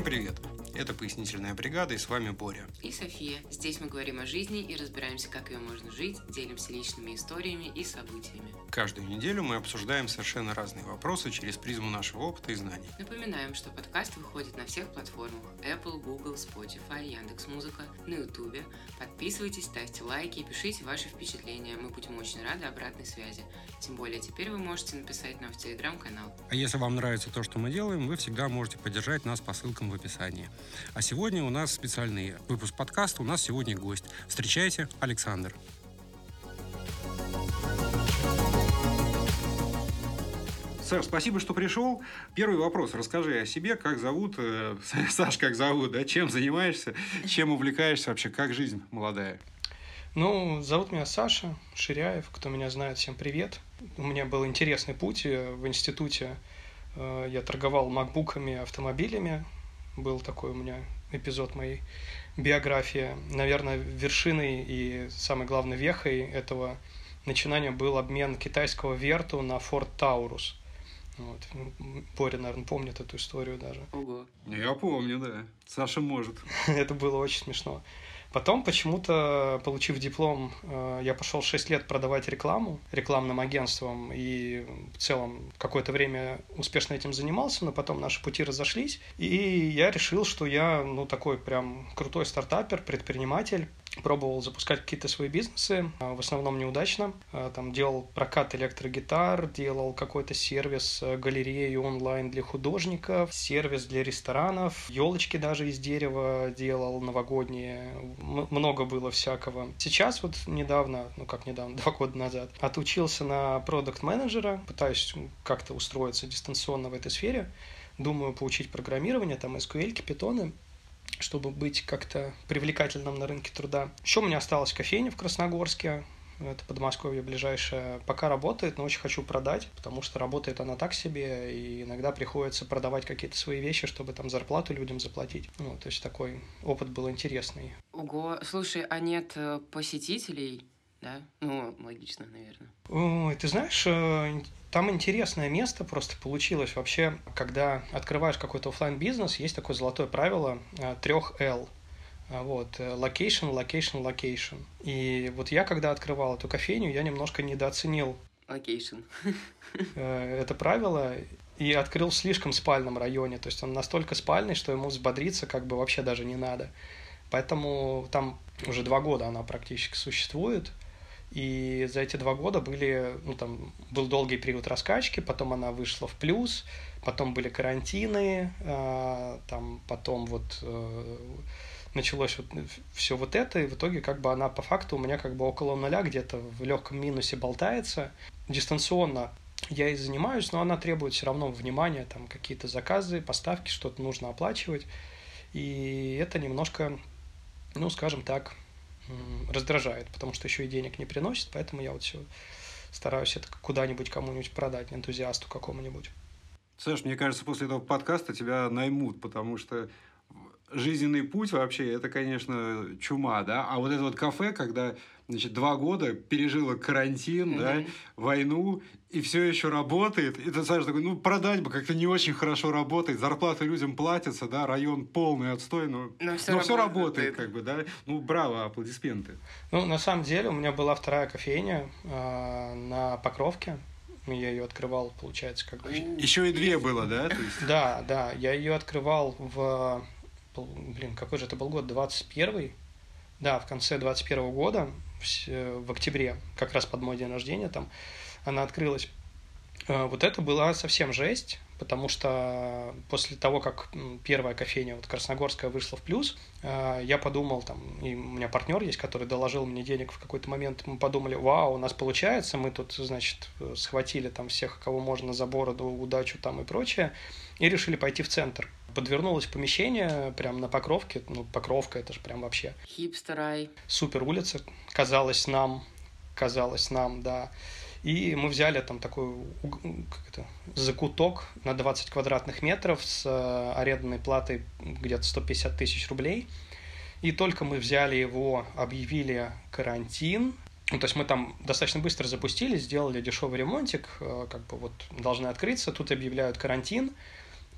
Всем привет! Это «Пояснительная бригада» и с вами Боря. И София. Здесь мы говорим о жизни и разбираемся, как ее можно жить, делимся личными историями и событиями. Каждую неделю мы обсуждаем совершенно разные вопросы через призму нашего опыта и знаний. Напоминаем, что подкаст выходит на всех платформах Apple, Google, Spotify, Яндекс.Музыка, на YouTube. Подписывайтесь, ставьте лайки и пишите ваши впечатления. Мы будем очень рады обратной связи. Тем более теперь вы можете написать нам в Телеграм-канал. А если вам нравится то, что мы делаем, вы всегда можете поддержать нас по ссылкам в описании. А сегодня у нас специальный выпуск подкаста. У нас сегодня гость. Встречайте, Александр. Саш, спасибо, что пришел. Первый вопрос. Расскажи о себе, как зовут, э, Саш, как зовут, да, чем занимаешься, чем увлекаешься вообще, как жизнь молодая? Ну, зовут меня Саша Ширяев. Кто меня знает, всем привет. У меня был интересный путь э, в институте. Э, я торговал макбуками, автомобилями. Был такой у меня эпизод моей биографии. Наверное, вершиной и самой главной вехой этого начинания был обмен китайского Верту на Ford Taurus. Вот. Боря, наверное, помнит эту историю даже. Ого. Я помню, да. Саша может. Это было очень смешно. Потом почему-то, получив диплом, э, я пошел 6 лет продавать рекламу рекламным агентством и в целом какое-то время успешно этим занимался, но потом наши пути разошлись, и я решил, что я, ну, такой прям крутой стартапер, предприниматель, пробовал запускать какие-то свои бизнесы, а, в основном неудачно. А, там делал прокат электрогитар, делал какой-то сервис э, галереи онлайн для художников, сервис для ресторанов, елочки даже из дерева делал новогодние. Много было всякого. Сейчас вот недавно, ну как недавно, два года назад, отучился на продукт менеджера пытаюсь как-то устроиться дистанционно в этой сфере. Думаю получить программирование, там SQL, питоны чтобы быть как-то привлекательным на рынке труда. Еще у меня осталась кофейня в Красногорске, это Подмосковье ближайшее, пока работает, но очень хочу продать, потому что работает она так себе, и иногда приходится продавать какие-то свои вещи, чтобы там зарплату людям заплатить. Ну, то есть такой опыт был интересный. Ого, слушай, а нет э, посетителей? Да? Ну, логично, наверное. Ой, ты знаешь, э, там интересное место просто получилось. Вообще, когда открываешь какой-то офлайн бизнес есть такое золотое правило э, трех L. А, вот, э, location, location, location. И вот я, когда открывал эту кофейню, я немножко недооценил Location. это правило и открыл в слишком спальном районе. То есть он настолько спальный, что ему взбодриться как бы вообще даже не надо. Поэтому там уже два года она практически существует. И за эти два года были, ну, там, был долгий период раскачки, потом она вышла в плюс, потом были карантины, э, там, потом вот э, началось вот все вот это, и в итоге как бы она по факту у меня как бы около нуля где-то в легком минусе болтается. Дистанционно я и занимаюсь, но она требует все равно внимания, там какие-то заказы, поставки, что-то нужно оплачивать. И это немножко, ну, скажем так, раздражает, потому что еще и денег не приносит, поэтому я вот все стараюсь это куда-нибудь кому-нибудь продать, энтузиасту какому-нибудь. Саш, мне кажется, после этого подкаста тебя наймут, потому что жизненный путь вообще, это, конечно, чума, да, а вот это вот кафе, когда значит, два года пережила карантин, mm-hmm. да, войну, и все еще работает. И ты знаешь, такой, ну, продать бы как-то не очень хорошо работает, зарплаты людям платятся, да, район полный отстой, но, но, все, но работает. все работает, как бы, да. Ну, браво, аплодисменты. Ну, на самом деле, у меня была вторая кофейня э, на Покровке. Я ее открывал, получается, как бы. Еще и две было, да? Да, да. Я ее открывал в блин, какой же это был год, 21 да, в конце 21 года, в октябре, как раз под мой день рождения там, она открылась. Э, вот это была совсем жесть, потому что после того, как первая кофейня, вот Красногорская, вышла в плюс, э, я подумал, там, и у меня партнер есть, который доложил мне денег в какой-то момент, мы подумали, вау, у нас получается, мы тут, значит, схватили там всех, кого можно за бороду, удачу там и прочее, и решили пойти в центр. Подвернулось помещение прямо на Покровке, ну, Покровка, это же прям вообще... Хипстерай. Супер улица, казалось нам, казалось нам, да. И мы взяли там такой как это, закуток на 20 квадратных метров с э, арендной платой где-то 150 тысяч рублей. И только мы взяли его, объявили карантин, ну, то есть мы там достаточно быстро запустили, сделали дешевый ремонтик, э, как бы вот должны открыться, тут объявляют карантин,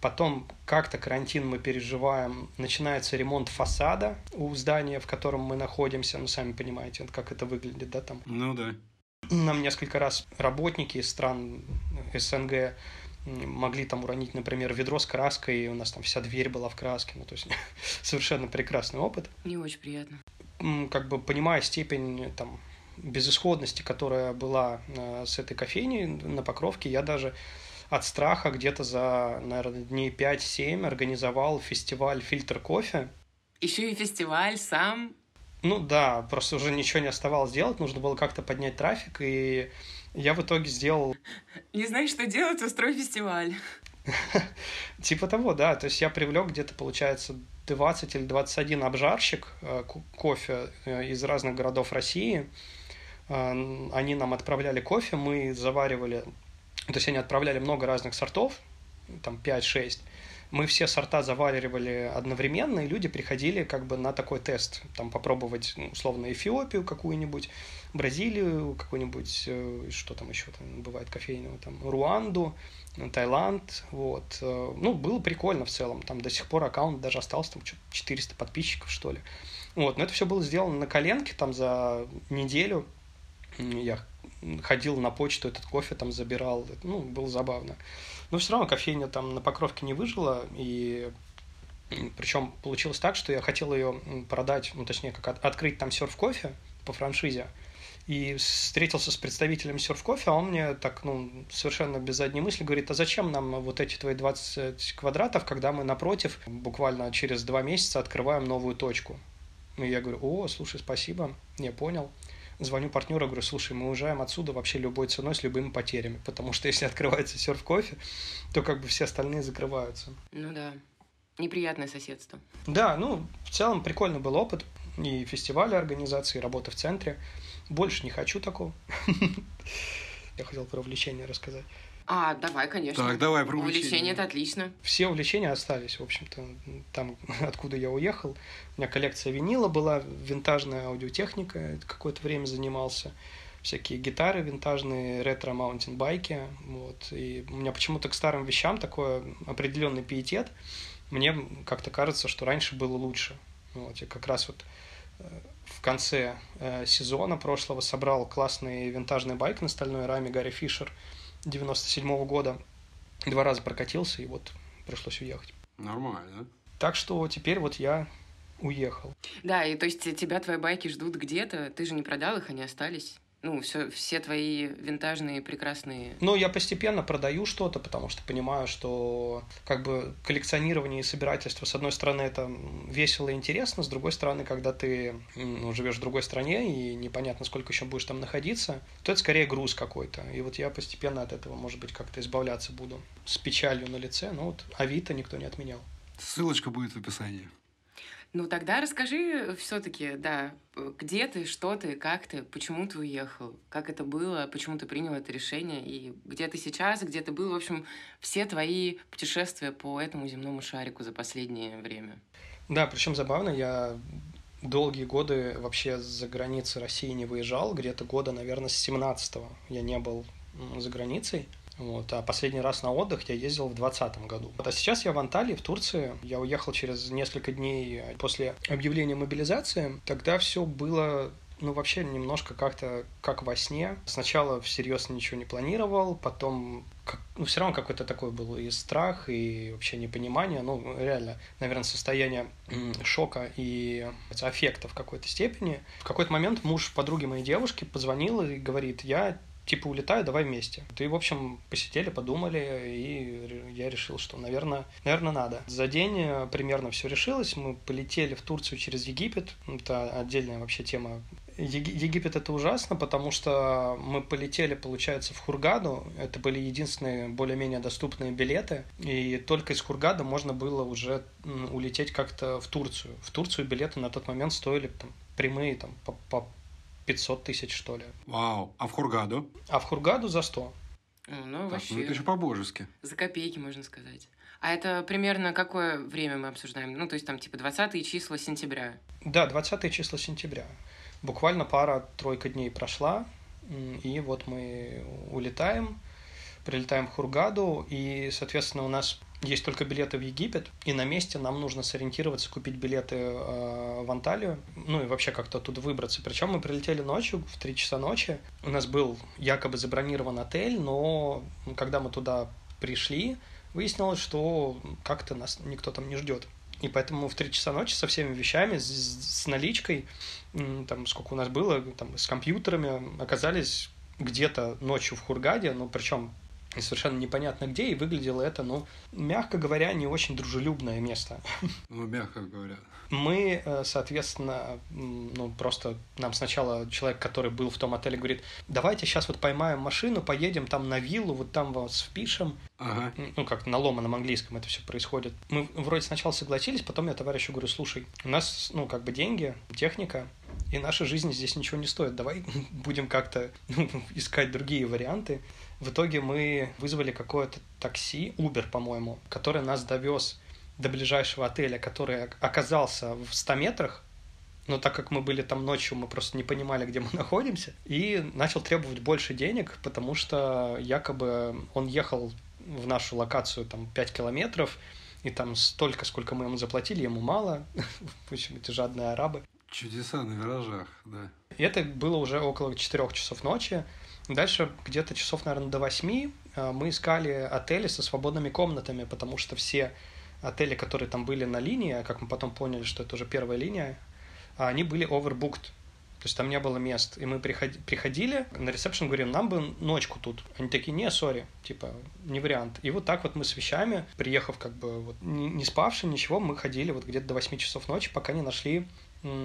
Потом как-то карантин мы переживаем, начинается ремонт фасада у здания, в котором мы находимся, ну, сами понимаете, как это выглядит, да, там. Ну да. Нам несколько раз работники из стран СНГ могли там уронить, например, ведро с краской, и у нас там вся дверь была в краске. Ну, то есть совершенно прекрасный опыт. Не очень приятно. Как бы понимая степень там безысходности, которая была э, с этой кофейней на Покровке, я даже от страха где-то за, наверное, дней 5-7 организовал фестиваль «Фильтр кофе». Еще и фестиваль сам ну да, просто уже ничего не оставалось делать, нужно было как-то поднять трафик, и я в итоге сделал... Не знаешь, что делать, устрой фестиваль. Типа того, да. То есть я привлек где-то, получается, 20 или 21 обжарщик э, кофе э, из разных городов России. Э, они нам отправляли кофе, мы заваривали... То есть они отправляли много разных сортов, там 5-6 мы все сорта заваривали одновременно, и люди приходили как бы на такой тест, там попробовать ну, условно Эфиопию какую-нибудь, Бразилию, какую-нибудь, э, что там еще там бывает кофейного, там Руанду, Таиланд, вот. Э, ну, было прикольно в целом, там до сих пор аккаунт даже остался, там 400 подписчиков, что ли. Вот, но это все было сделано на коленке, там за неделю я ходил на почту, этот кофе там забирал, ну, было забавно. Но все равно кофейня там на Покровке не выжила, и причем получилось так, что я хотел ее продать, ну, точнее, как от, открыть там серф-кофе по франшизе, и встретился с представителем серф-кофе, а он мне так, ну, совершенно без задней мысли говорит, а зачем нам вот эти твои 20 квадратов, когда мы напротив буквально через два месяца открываем новую точку? И я говорю, о, слушай, спасибо, не понял звоню партнеру, говорю, слушай, мы уезжаем отсюда вообще любой ценой с любыми потерями, потому что если открывается серф-кофе, то как бы все остальные закрываются. Ну да, неприятное соседство. Да, ну, в целом прикольный был опыт и фестивали организации, и работа в центре. Больше не хочу такого. Я хотел про увлечение рассказать. А, давай, конечно. Так, давай про увлечение. Увлечение – это отлично. Все увлечения остались, в общем-то, там, откуда я уехал. У меня коллекция винила была, винтажная аудиотехника, какое-то время занимался. Всякие гитары винтажные, ретро-mountain-байки. Вот. И у меня почему-то к старым вещам такой определенный пиетет. Мне как-то кажется, что раньше было лучше. Вот. Я как раз вот э, в конце э, сезона прошлого собрал классный винтажный байк на стальной раме Gary Fisher – 97 -го года. Два раза прокатился, и вот пришлось уехать. Нормально. Так что теперь вот я уехал. Да, и то есть тебя твои байки ждут где-то, ты же не продал их, они остались? Ну, все, все твои винтажные прекрасные... Ну, я постепенно продаю что-то, потому что понимаю, что как бы коллекционирование и собирательство, с одной стороны, это весело и интересно, с другой стороны, когда ты ну, живешь в другой стране и непонятно, сколько еще будешь там находиться, то это скорее груз какой-то. И вот я постепенно от этого, может быть, как-то избавляться буду. С печалью на лице, но вот Авито никто не отменял. Ссылочка будет в описании. Ну тогда расскажи все-таки, да, где ты, что ты, как ты, почему ты уехал, как это было, почему ты принял это решение, и где ты сейчас, где ты был, в общем, все твои путешествия по этому земному шарику за последнее время. Да, причем забавно, я долгие годы вообще за границы России не выезжал, где-то года, наверное, с 17-го я не был за границей. Вот. А последний раз на отдых я ездил в 2020 году. Вот. А сейчас я в Анталии, в Турции. Я уехал через несколько дней после объявления мобилизации. Тогда все было ну, вообще немножко как-то как во сне. Сначала всерьез ничего не планировал, потом как, ну, все равно какой-то такой был и страх, и вообще непонимание, ну, реально, наверное, состояние шока и аффекта в какой-то степени. В какой-то момент муж подруги моей девушки позвонил и говорит, я типа улетаю, давай вместе. И, в общем, посидели, подумали, и я решил, что, наверное, наверное, надо. За день э, примерно все решилось. Мы полетели в Турцию через Египет. Это отдельная вообще тема. Египет это ужасно, потому что мы полетели, получается, в Хургаду. Это были единственные более-менее доступные билеты. И только из Хургада можно было уже улететь как-то в Турцию. В Турцию билеты на тот момент стоили там, прямые там, по, по 500 тысяч, что ли. Вау. А в Хургаду? А в Хургаду за 100. Ну, так, вообще. Ну, это же по-божески. За копейки, можно сказать. А это примерно какое время мы обсуждаем? Ну, то есть там типа 20 числа сентября. Да, 20 числа сентября. Буквально пара-тройка дней прошла, и вот мы улетаем, прилетаем в Хургаду, и, соответственно, у нас есть только билеты в Египет, и на месте нам нужно сориентироваться, купить билеты э, в Анталию, ну и вообще как-то оттуда выбраться. Причем мы прилетели ночью, в 3 часа ночи. У нас был якобы забронирован отель, но когда мы туда пришли, выяснилось, что как-то нас никто там не ждет. И поэтому в 3 часа ночи со всеми вещами, с, с наличкой, там сколько у нас было, там с компьютерами, оказались где-то ночью в Хургаде, ну причем и совершенно непонятно где, и выглядело это, ну, мягко говоря, не очень дружелюбное место. Ну, мягко говоря. Мы, э, соответственно, ну, просто нам сначала человек, который был в том отеле, говорит, давайте сейчас вот поймаем машину, поедем там на виллу, вот там вас впишем. Ага. Ну, как на ломаном английском это все происходит. Мы вроде сначала согласились, потом я товарищу говорю, слушай, у нас, ну, как бы деньги, техника, и наша жизнь здесь ничего не стоит. Давай будем как-то ну, искать другие варианты. В итоге мы вызвали какое-то такси, Uber, по-моему, который нас довез до ближайшего отеля, который оказался в 100 метрах, но так как мы были там ночью, мы просто не понимали, где мы находимся, и начал требовать больше денег, потому что якобы он ехал в нашу локацию там 5 километров, и там столько, сколько мы ему заплатили, ему мало. В общем, эти жадные арабы. Чудеса на виражах, да. И это было уже около 4 часов ночи. Дальше где-то часов, наверное, до 8 э, мы искали отели со свободными комнатами, потому что все отели, которые там были на линии, а как мы потом поняли, что это уже первая линия, они были overbooked. То есть там не было мест. И мы приходили, на ресепшн говорим, нам бы ночку тут. Они такие, не, сори, типа, не вариант. И вот так вот мы с вещами, приехав как бы вот не, не спавшим, ничего, мы ходили вот где-то до 8 часов ночи, пока не нашли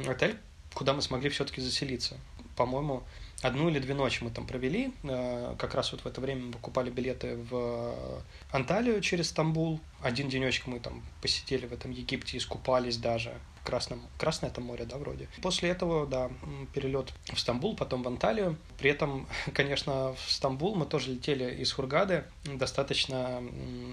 отель, куда мы смогли все-таки заселиться. По-моему, одну или две ночи мы там провели. Э, как раз вот в это время мы покупали билеты в Анталию через Стамбул. Один денечек мы там посидели в этом Египте, искупались даже. В Красном, Красное это море, да, вроде. После этого, да, перелет в Стамбул, потом в Анталию. При этом, конечно, в Стамбул мы тоже летели из Хургады. Достаточно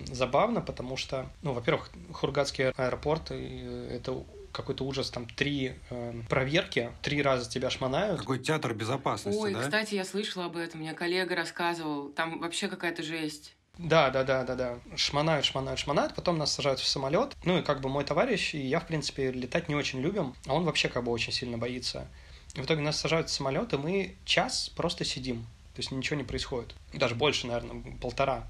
забавно, потому что, ну, во-первых, Хургадский аэропорт, это какой-то ужас, там три э, проверки, три раза тебя шмонают. Какой театр безопасности, Ой, да? кстати, я слышала об этом, мне коллега рассказывал, там вообще какая-то жесть. Да, да, да, да, да. Шмонают, шмонают, шмонают, потом нас сажают в самолет. Ну и как бы мой товарищ, и я, в принципе, летать не очень любим, а он вообще как бы очень сильно боится. И в итоге нас сажают в самолет, и мы час просто сидим. То есть ничего не происходит. Даже больше, наверное, полтора.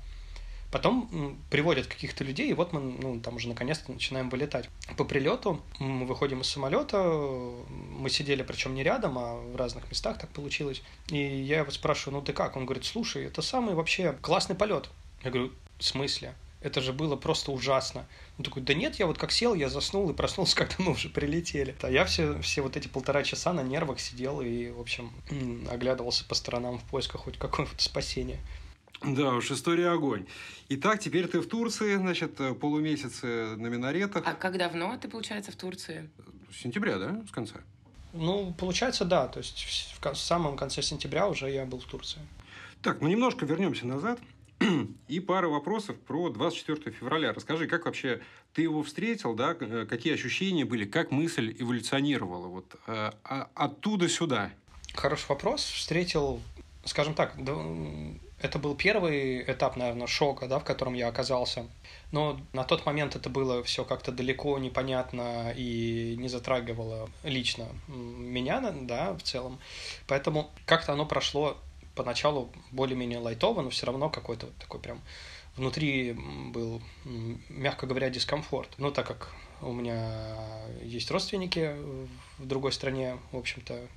Потом приводят каких-то людей, и вот мы ну, там уже наконец-то начинаем вылетать. По прилету мы выходим из самолета, мы сидели причем не рядом, а в разных местах так получилось. И я его спрашиваю, ну ты как? Он говорит, слушай, это самый вообще классный полет. Я говорю, в смысле? Это же было просто ужасно. Он такой, да нет, я вот как сел, я заснул и проснулся, когда мы уже прилетели. А я все, все вот эти полтора часа на нервах сидел и, в общем, оглядывался по сторонам в поисках хоть какого-то спасения. Да уж, история огонь. Итак, теперь ты в Турции, значит, э, полумесяц на минаретах. А как давно ты, получается, в Турции? С сентября, да, с конца? Ну, получается, да. То есть в самом конце сентября уже я был в Турции. Так, ну немножко вернемся назад. И пара вопросов про 24 февраля. Расскажи, как вообще ты его встретил, да? Э, какие ощущения были, как мысль эволюционировала вот э, а, оттуда сюда? Хороший вопрос. Встретил, скажем так, это был первый этап, наверное, шока, да, в котором я оказался. Но на тот момент это было все как-то далеко непонятно и не затрагивало лично меня, да, в целом. Поэтому как-то оно прошло поначалу более-менее лайтово, но все равно какой-то такой прям внутри был, мягко говоря, дискомфорт. Ну, так как у меня есть родственники в другой стране, в общем-то,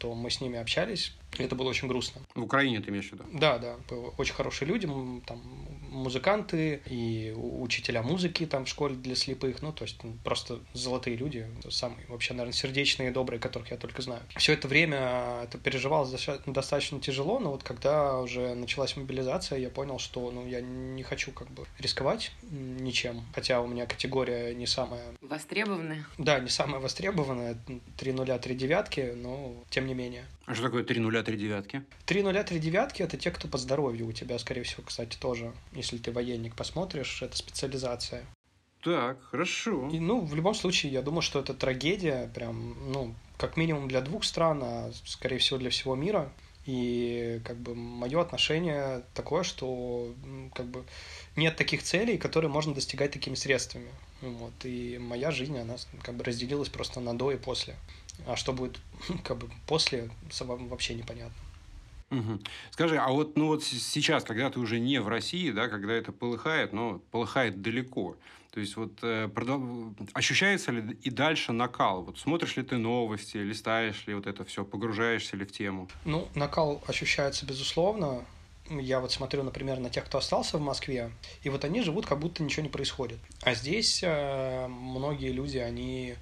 то мы с ними общались, это было очень грустно. В Украине ты имеешь в виду? Да, да. Очень хорошие люди, там музыканты и учителя музыки там в школе для слепых. Ну, то есть просто золотые люди, самые вообще, наверное, сердечные и добрые, которых я только знаю. Все это время это переживалось достаточно тяжело, но вот когда уже началась мобилизация, я понял, что ну, я не хочу как бы рисковать ничем, хотя у меня категория не самая... Востребованная? Да, не самая востребованная, три нуля, три девятки, но тем не менее. А что такое три нуля, три девятки? Три нуля, три девятки – это те, кто по здоровью у тебя, скорее всего, кстати, тоже. Если ты военник посмотришь, это специализация. Так, хорошо. И, ну, в любом случае, я думаю, что это трагедия, прям, ну, как минимум для двух стран, а, скорее всего, для всего мира. И как бы мое отношение такое, что как бы нет таких целей, которые можно достигать такими средствами. Вот. И моя жизнь, она как бы разделилась просто на до и после. А что будет как бы после, вообще непонятно. Угу. Скажи, а вот, ну вот сейчас, когда ты уже не в России, да, когда это полыхает, но полыхает далеко, то есть вот э, продав... ощущается ли и дальше накал? Вот смотришь ли ты новости, листаешь ли вот это все, погружаешься ли в тему? Ну, накал ощущается безусловно. Я вот смотрю, например, на тех, кто остался в Москве, и вот они живут, как будто ничего не происходит. А здесь э, многие люди, они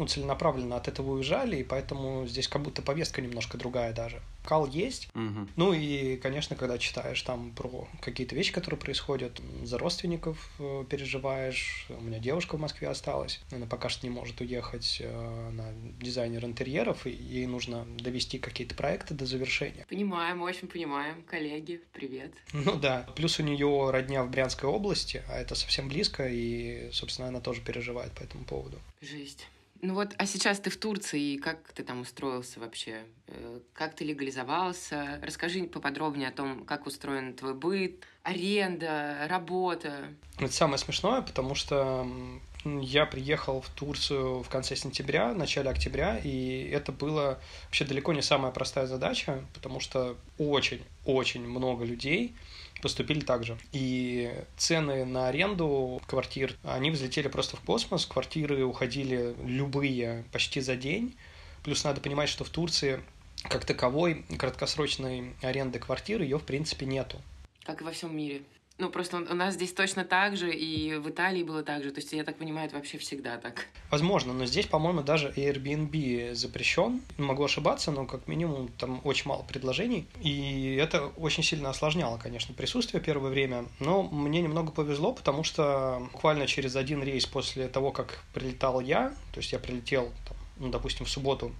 ну, целенаправленно от этого уезжали, и поэтому здесь как будто повестка немножко другая даже. Кал есть. Угу. Ну и, конечно, когда читаешь там про какие-то вещи, которые происходят, за родственников э, переживаешь. У меня девушка в Москве осталась, она пока что не может уехать, э, она дизайнер интерьеров, и ей нужно довести какие-то проекты до завершения. Понимаем, очень понимаем, коллеги, привет. Ну да, плюс у нее родня в Брянской области, а это совсем близко, и, собственно, она тоже переживает по этому поводу. Жесть. Ну вот, а сейчас ты в Турции, и как ты там устроился вообще? Э, как ты легализовался? Расскажи поподробнее о том, как устроен твой быт, аренда, работа. Это самое смешное, потому что я приехал в Турцию в конце сентября, начале октября, и это было вообще далеко не самая простая задача, потому что очень-очень много людей поступили так же. И цены на аренду квартир, они взлетели просто в космос, квартиры уходили любые почти за день. Плюс надо понимать, что в Турции как таковой краткосрочной аренды квартиры ее в принципе нету. Как и во всем мире. Ну, просто у нас здесь точно так же, и в Италии было так же. То есть, я так понимаю, это вообще всегда так. Возможно, но здесь, по-моему, даже Airbnb запрещен. Могу ошибаться, но как минимум там очень мало предложений. И это очень сильно осложняло, конечно, присутствие первое время. Но мне немного повезло, потому что буквально через один рейс после того, как прилетал я, то есть я прилетел, там, ну, допустим, в субботу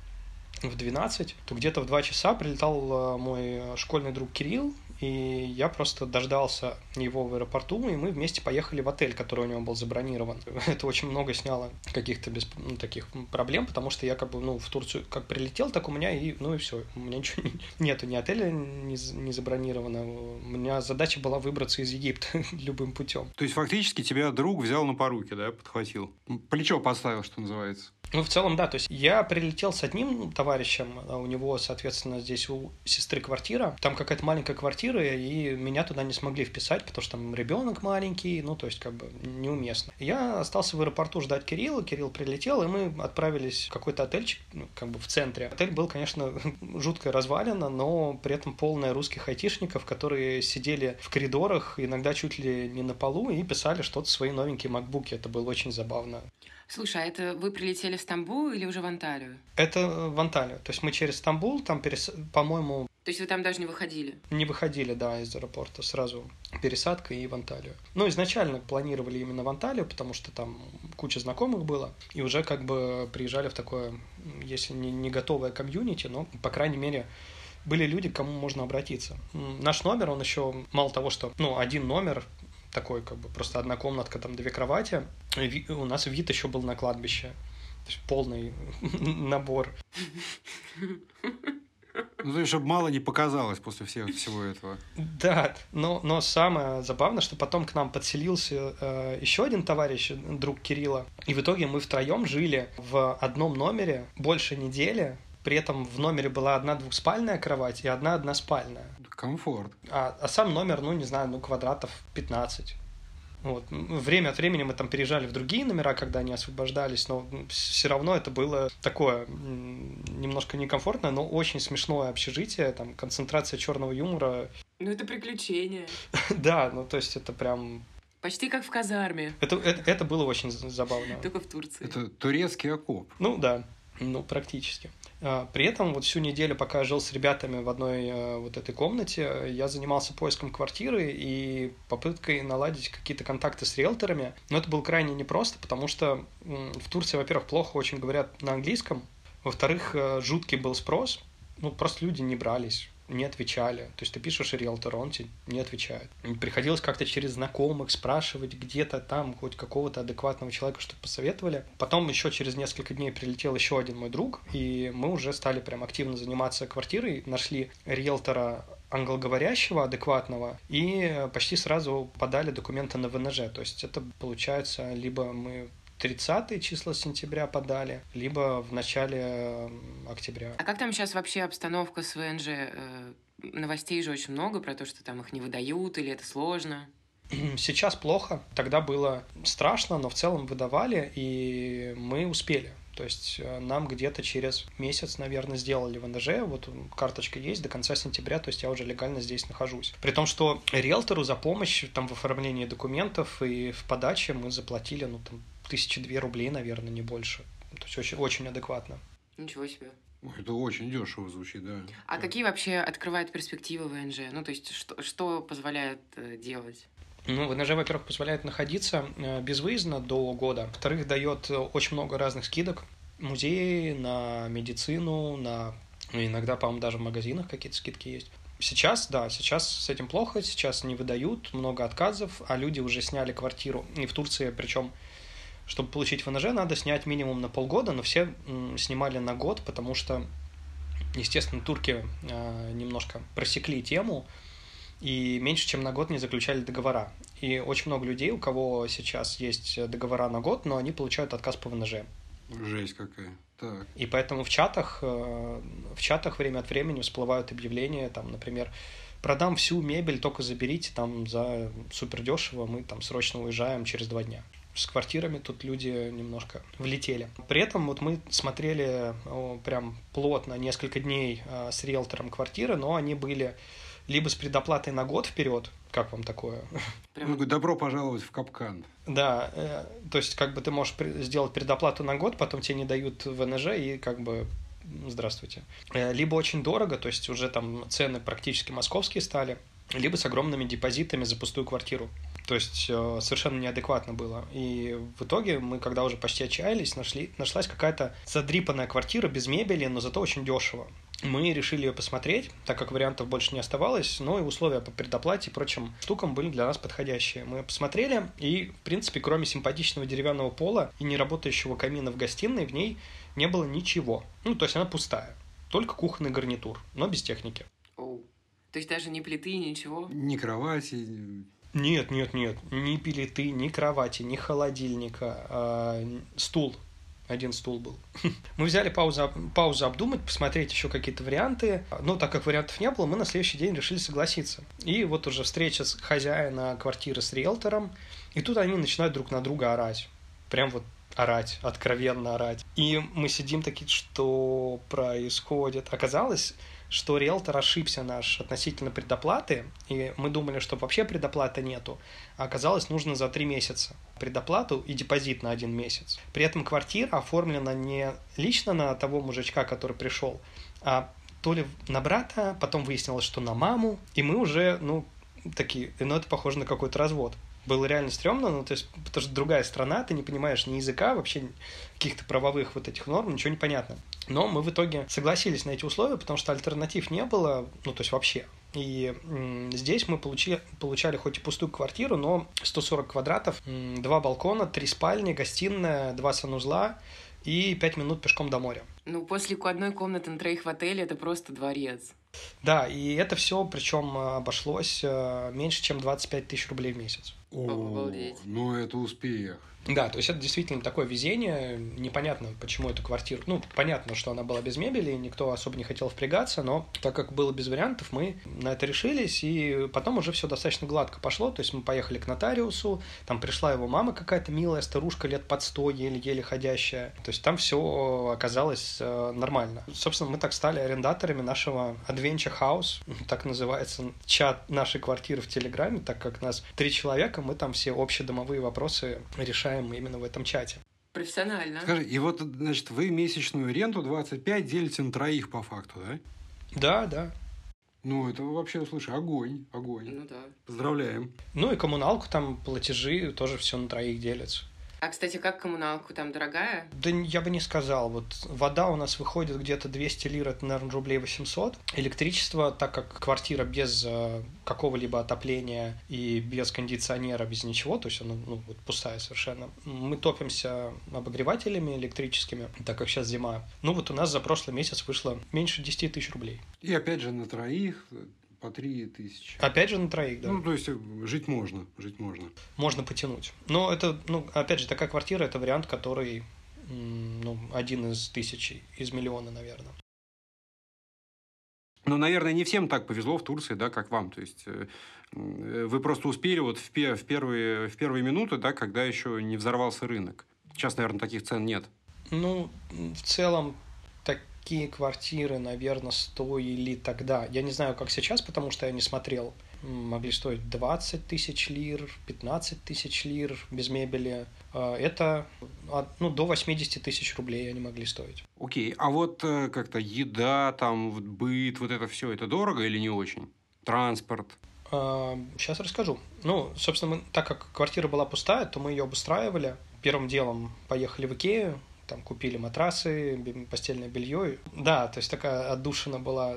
в 12, то где-то в 2 часа прилетал э, мой школьный друг Кирилл, и я просто дождался его в аэропорту, и мы вместе поехали в отель, который у него был забронирован. Это очень много сняло каких-то без, ну, таких проблем, потому что я как бы, ну, в Турцию как прилетел, так у меня и, ну и все, у меня ничего не, нету, ни отеля не, не забронировано. У меня задача была выбраться из Египта любым путем. То есть фактически тебя друг взял на поруки, да, подхватил? Плечо подставил, что называется. Ну, в целом, да. То есть я прилетел с одним товарищем, а у него, соответственно, здесь у сестры квартира. Там какая-то маленькая квартира, и меня туда не смогли вписать, потому что там ребенок маленький, ну, то есть как бы неуместно. Я остался в аэропорту ждать Кирилла, Кирилл прилетел, и мы отправились в какой-то отельчик, ну, как бы в центре. Отель был, конечно, жутко развалено, но при этом полная русских айтишников, которые сидели в коридорах, иногда чуть ли не на полу, и писали что-то свои новенькие макбуки. Это было очень забавно. Слушай, а это вы прилетели в Стамбул или уже в Анталию? Это в Анталию. То есть мы через Стамбул, там, перес... по-моему... То есть вы там даже не выходили? Не выходили, да, из аэропорта. Сразу пересадка и в Анталию. Ну, изначально планировали именно в Анталию, потому что там куча знакомых было. И уже как бы приезжали в такое, если не, не готовое комьюнити, но, по крайней мере, были люди, к кому можно обратиться. Наш номер, он еще мало того, что, ну, один номер, такой как бы просто одна комнатка, там две кровати. У нас вид еще был на кладбище. То есть полный набор. Ну, то есть, чтобы мало не показалось после всех, всего этого. Да, но, но самое забавное, что потом к нам подселился э, еще один товарищ, друг Кирилла. И в итоге мы втроем жили в одном номере больше недели. При этом в номере была одна двухспальная кровать и одна односпальная. Комфорт. А, а сам номер, ну, не знаю, ну, квадратов 15. Вот. Время от времени мы там переезжали в другие номера, когда они освобождались, но все равно это было такое немножко некомфортное, но очень смешное общежитие, там концентрация черного юмора. Ну это приключение. да, ну то есть это прям Почти как в казарме. Это, это, это было очень забавно. Только в Турции. Это турецкий окоп. Ну да, ну практически. А, при этом вот всю неделю, пока я жил с ребятами в одной э, вот этой комнате, я занимался поиском квартиры и попыткой наладить какие-то контакты с риэлторами. Но это было крайне непросто, потому что в Турции, во-первых, плохо очень говорят на английском, во-вторых, э, жуткий был спрос, ну, просто люди не брались. Не отвечали. То есть ты пишешь риэлтору, он тебе не отвечает. Приходилось как-то через знакомых спрашивать где-то там хоть какого-то адекватного человека, что посоветовали. Потом еще через несколько дней прилетел еще один мой друг, и мы уже стали прям активно заниматься квартирой, нашли риэлтора англоговорящего, адекватного, и почти сразу подали документы на ВНЖ. То есть это получается, либо мы 30 числа сентября подали, либо в начале октября. А как там сейчас вообще обстановка с ВНЖ? Э, новостей же очень много про то, что там их не выдают или это сложно. Сейчас плохо, тогда было страшно, но в целом выдавали, и мы успели. То есть э, нам где-то через месяц, наверное, сделали ВНЖ, вот карточка есть до конца сентября, то есть я уже легально здесь нахожусь. При том, что риэлтору за помощь там в оформлении документов и в подаче мы заплатили, ну, там, тысячи две рублей, наверное, не больше. То есть очень, очень адекватно. Ничего себе. Это очень дешево звучит, да. А да. какие вообще открывают перспективы ВНЖ? Ну, то есть, что, что позволяет э, делать? Ну, ВНЖ, во-первых, позволяет находиться э, безвыездно до года. Во-вторых, дает э, очень много разных скидок. Музеи, на медицину, на... Ну, иногда, по-моему, даже в магазинах какие-то скидки есть. Сейчас, да, сейчас с этим плохо, сейчас не выдают, много отказов, а люди уже сняли квартиру. И в Турции, причем чтобы получить ВНЖ, надо снять минимум на полгода, но все снимали на год, потому что, естественно, турки э, немножко просекли тему и меньше, чем на год не заключали договора. И очень много людей, у кого сейчас есть договора на год, но они получают отказ по ВНЖ. Жесть какая. Так. И поэтому в чатах, э, в чатах время от времени всплывают объявления, там, например, продам всю мебель, только заберите там за супер дешево, мы там срочно уезжаем через два дня с квартирами тут люди немножко влетели. При этом вот мы смотрели о, прям плотно несколько дней э, с риэлтором квартиры, но они были либо с предоплатой на год вперед, как вам такое? Прям... Ну, добро пожаловать в капкан. Да, э, то есть как бы ты можешь сделать предоплату на год, потом тебе не дают ВНЖ и как бы здравствуйте. Э, либо очень дорого, то есть уже там цены практически московские стали, либо с огромными депозитами за пустую квартиру. То есть э, совершенно неадекватно было. И в итоге мы, когда уже почти отчаялись, нашли, нашлась какая-то задрипанная квартира без мебели, но зато очень дешево. Мы решили ее посмотреть, так как вариантов больше не оставалось, но и условия по предоплате и прочим штукам были для нас подходящие. Мы посмотрели, и, в принципе, кроме симпатичного деревянного пола и неработающего камина в гостиной, в ней не было ничего. Ну, то есть она пустая. Только кухонный гарнитур, но без техники. Оу. То есть даже ни плиты, ничего? Ни кровати, нет, нет, нет, ни плиты, ни кровати, ни холодильника, а стул. Один стул был. Мы взяли паузу, паузу обдумать, посмотреть еще какие-то варианты. Но так как вариантов не было, мы на следующий день решили согласиться. И вот уже встреча с хозяина квартиры с риэлтором. И тут они начинают друг на друга орать. Прям вот орать, откровенно орать. И мы сидим такие, что происходит. Оказалось, что риэлтор ошибся наш относительно предоплаты, и мы думали, что вообще предоплаты нету, а оказалось нужно за три месяца предоплату и депозит на один месяц. При этом квартира оформлена не лично на того мужичка, который пришел, а то ли на брата, потом выяснилось, что на маму, и мы уже, ну, такие, ну, это похоже на какой-то развод было реально стрёмно, ну, то есть, потому что другая страна, ты не понимаешь ни языка, вообще каких-то правовых вот этих норм, ничего не понятно. Но мы в итоге согласились на эти условия, потому что альтернатив не было, ну, то есть вообще. И здесь мы получили, получали хоть и пустую квартиру, но 140 квадратов, два балкона, три спальни, гостиная, два санузла и пять минут пешком до моря. Ну, после одной комнаты на троих в отеле это просто дворец. Да, и это все, причем обошлось э, меньше, чем 25 тысяч рублей в месяц. О, Обалдеть. Ну, это успех. Да, то есть это действительно такое везение. Непонятно, почему эту квартиру... Ну, понятно, что она была без мебели, никто особо не хотел впрягаться, но так как было без вариантов, мы на это решились, и потом уже все достаточно гладко пошло. То есть мы поехали к нотариусу, там пришла его мама какая-то милая старушка лет под сто, еле-еле ходящая. То есть там все оказалось э, нормально. Собственно, мы так стали арендаторами нашего Adventure House, так называется чат нашей квартиры в Телеграме, так как нас три человека, мы там все общедомовые вопросы решаем решаем именно в этом чате. Профессионально. Скажи, и вот, значит, вы месячную ренту 25 делите на троих по факту, да? Да, да. Ну, это вообще, слушай, огонь, огонь. Ну да. Поздравляем. Ну и коммуналку там, платежи, тоже все на троих делится. А, кстати, как коммуналку там дорогая? Да я бы не сказал. Вот вода у нас выходит где-то 200 лир, это, наверное, рублей 800. Электричество, так как квартира без э, какого-либо отопления и без кондиционера, без ничего, то есть она ну, вот пустая совершенно. Мы топимся обогревателями электрическими, так как сейчас зима. Ну вот у нас за прошлый месяц вышло меньше 10 тысяч рублей. И опять же на троих по три тысячи. Опять же на троих, да. Ну, то есть э, жить можно, жить можно. Можно потянуть. Но это, ну, опять же, такая квартира, это вариант, который, ну, один из тысячи, из миллиона, наверное. Ну, наверное, не всем так повезло в Турции, да, как вам. То есть э, вы просто успели вот в, в, первые, в первые минуты, да, когда еще не взорвался рынок. Сейчас, наверное, таких цен нет. Ну, в целом, такие квартиры, наверное, стоили тогда. Я не знаю, как сейчас, потому что я не смотрел. Могли стоить 20 тысяч лир, 15 тысяч лир без мебели. А, это ну, до 80 тысяч рублей они могли стоить. Окей, а вот э, как-то еда, там, быт, вот это все, это дорого или не очень? Транспорт? Сейчас а, расскажу. Ну, собственно, мы, так как квартира была пустая, то мы ее обустраивали. Первым делом поехали в Икею, там купили матрасы, постельное белье. Да, то есть такая отдушина была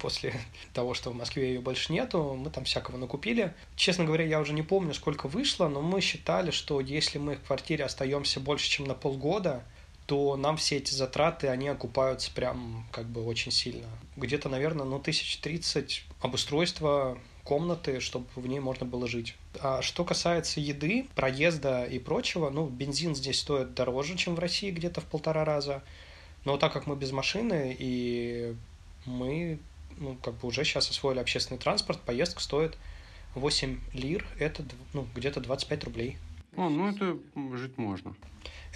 после того, что в Москве ее больше нету. Мы там всякого накупили. Честно говоря, я уже не помню, сколько вышло, но мы считали, что если мы в квартире остаемся больше, чем на полгода, то нам все эти затраты, они окупаются прям как бы очень сильно. Где-то, наверное, ну, тысяч тридцать обустройства комнаты, чтобы в ней можно было жить. А что касается еды, проезда и прочего, ну, бензин здесь стоит дороже, чем в России, где-то в полтора раза. Но так как мы без машины, и мы, ну, как бы уже сейчас освоили общественный транспорт, поездка стоит 8 лир, это, ну, где-то 25 рублей. О, ну, это жить можно.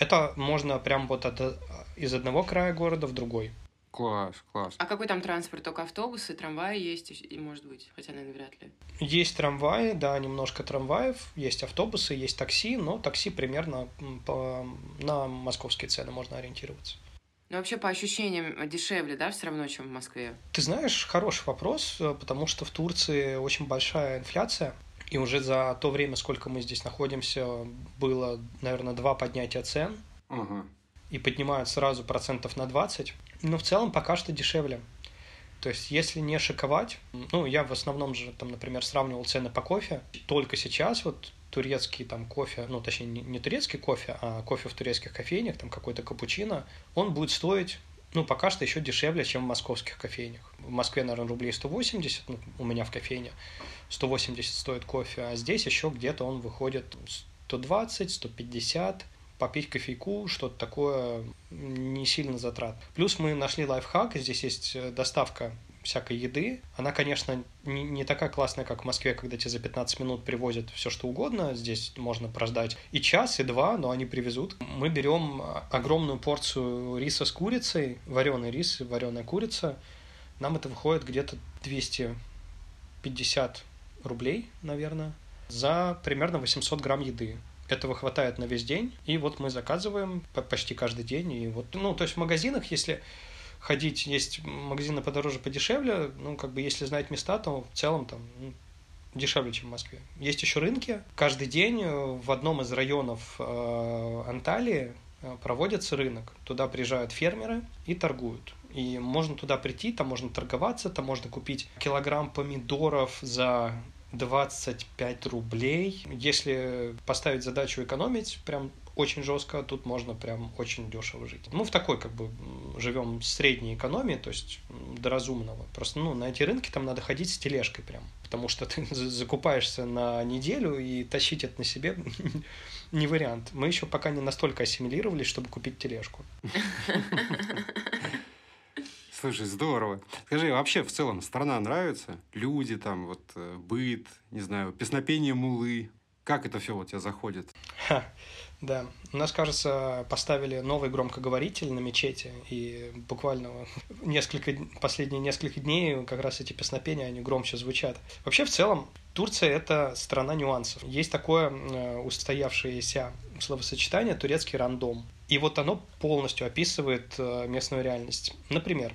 Это можно прям вот от, из одного края города в другой. Класс, класс. А какой там транспорт? Только автобусы, трамваи есть, и может быть, хотя, наверное, вряд ли. Есть трамваи, да, немножко трамваев, есть автобусы, есть такси, но такси примерно по, на московские цены можно ориентироваться. Ну, вообще, по ощущениям, дешевле, да, все равно, чем в Москве? Ты знаешь, хороший вопрос, э, потому что в Турции очень большая инфляция, и уже за то время, сколько мы здесь находимся, было, наверное, два поднятия цен. Ага. И поднимают сразу процентов на 20. Но в целом пока что дешевле. То есть, если не шиковать, ну, я в основном же, там, например, сравнивал цены по кофе. Только сейчас вот турецкий там кофе, ну, точнее, не, не турецкий кофе, а кофе в турецких кофейнях, там какой-то капучино, он будет стоить ну, пока что еще дешевле, чем в московских кофейнях. В Москве, наверное, рублей 180, ну, у меня в кофейне 180 стоит кофе, а здесь еще где-то он выходит 120, 150, попить кофейку, что-то такое не сильно затрат. Плюс мы нашли лайфхак, здесь есть э, доставка всякой еды. Она, конечно, не, не такая классная, как в Москве, когда тебе за 15 минут привозят все, что угодно. Здесь можно прождать и час, и два, но они привезут. Мы берем огромную порцию риса с курицей, вареный рис вареная курица. Нам это выходит где-то 250 рублей, наверное, за примерно 800 грамм еды. Этого хватает на весь день, и вот мы заказываем почти каждый день. И вот, ну, то есть в магазинах, если ходить, есть магазины подороже, подешевле, ну, как бы, если знать места, то в целом там ну, дешевле, чем в Москве. Есть еще рынки. Каждый день э, в одном из районов э, Анталии э, проводится рынок. Туда приезжают фермеры и торгуют. И можно туда прийти, там можно торговаться, там можно купить килограмм помидоров за 25 рублей. Если поставить задачу экономить, прям очень жестко, тут можно прям очень дешево жить. Мы в такой как бы живем средней экономии, то есть до разумного. Просто ну, на эти рынки там надо ходить с тележкой прям, потому что ты закупаешься на неделю и тащить это на себе не вариант. Мы еще пока не настолько ассимилировались, чтобы купить тележку. Слушай, здорово. Скажи, вообще в целом страна нравится? Люди там, вот э, быт, не знаю, песнопение мулы. Как это все у тебя заходит? Ха, да, у нас, кажется, поставили новый громкоговоритель на мечети, и буквально несколько, последние несколько дней как раз эти песнопения, они громче звучат. Вообще, в целом, Турция – это страна нюансов. Есть такое э, устоявшееся словосочетание «турецкий рандом». И вот оно полностью описывает э, местную реальность. Например,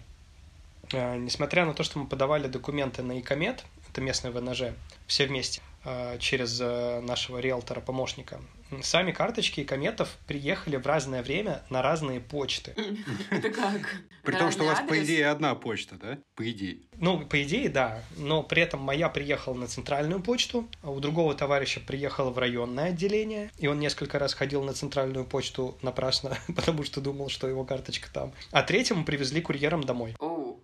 несмотря на то, что мы подавали документы на ИКОМЕД, это местное ВНЖ, все вместе э, через э, нашего риэлтора-помощника. Сами карточки кометов приехали в разное время на разные почты. Это как? При том, что у вас, по идее, одна почта, да? По идее. Ну, по идее, да. Но при этом моя приехала на центральную почту, а у другого товарища приехала в районное отделение, и он несколько раз ходил на центральную почту напрасно, потому что думал, что его карточка там. А третьему привезли курьером домой.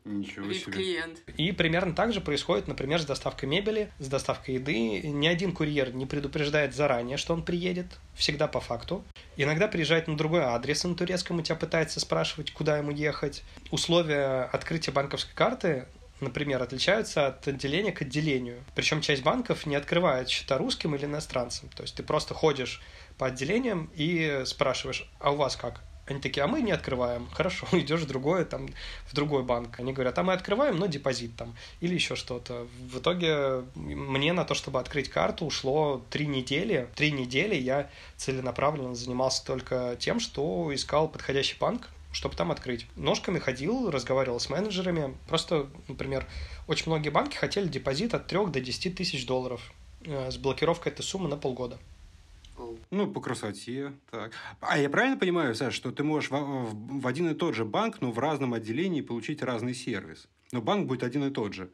Ничего себе. клиент. И примерно так же происходит, например, с доставкой мебели, с доставкой еды. Ни один курьер не предупреждает заранее, что он приедет, всегда по факту. Иногда приезжает на другой адрес на турецком, и тебя пытается спрашивать, куда ему ехать. Условия открытия банковской карты например, отличаются от отделения к отделению. Причем часть банков не открывает счета русским или иностранцам. То есть ты просто ходишь по отделениям и спрашиваешь, а у вас как? Они такие, а мы не открываем. Хорошо, идешь в другое, там, в другой банк. Они говорят, а мы открываем, но депозит там. Или еще что-то. В итоге мне на то, чтобы открыть карту, ушло три недели. Три недели я целенаправленно занимался только тем, что искал подходящий банк, чтобы там открыть. Ножками ходил, разговаривал с менеджерами. Просто, например, очень многие банки хотели депозит от 3 до 10 тысяч долларов э, с блокировкой этой суммы на полгода. Ну, по красоте, так. А я правильно понимаю, Саш, что ты можешь в, в, в один и тот же банк, но в разном отделении получить разный сервис? Но банк будет один и тот же.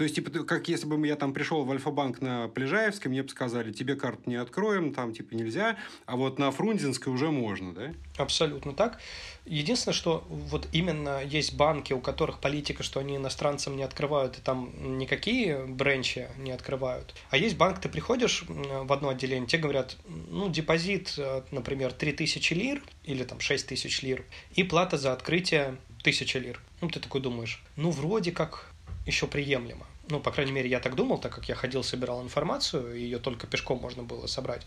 То есть, типа, как если бы я там пришел в Альфа-банк на Полежаевской, мне бы сказали, тебе карту не откроем, там, типа, нельзя, а вот на Фрунзенской уже можно, да? Абсолютно так. Единственное, что вот именно есть банки, у которых политика, что они иностранцам не открывают, и там никакие бренчи не открывают. А есть банк, ты приходишь в одно отделение, тебе говорят, ну, депозит, э, например, 3000 лир или там 6000 лир, и плата за открытие 1000 лир. Ну, ты такой думаешь, ну, вроде как еще приемлемо. Ну, по крайней мере, я так думал, так как я ходил, собирал информацию, и ее только пешком можно было собрать.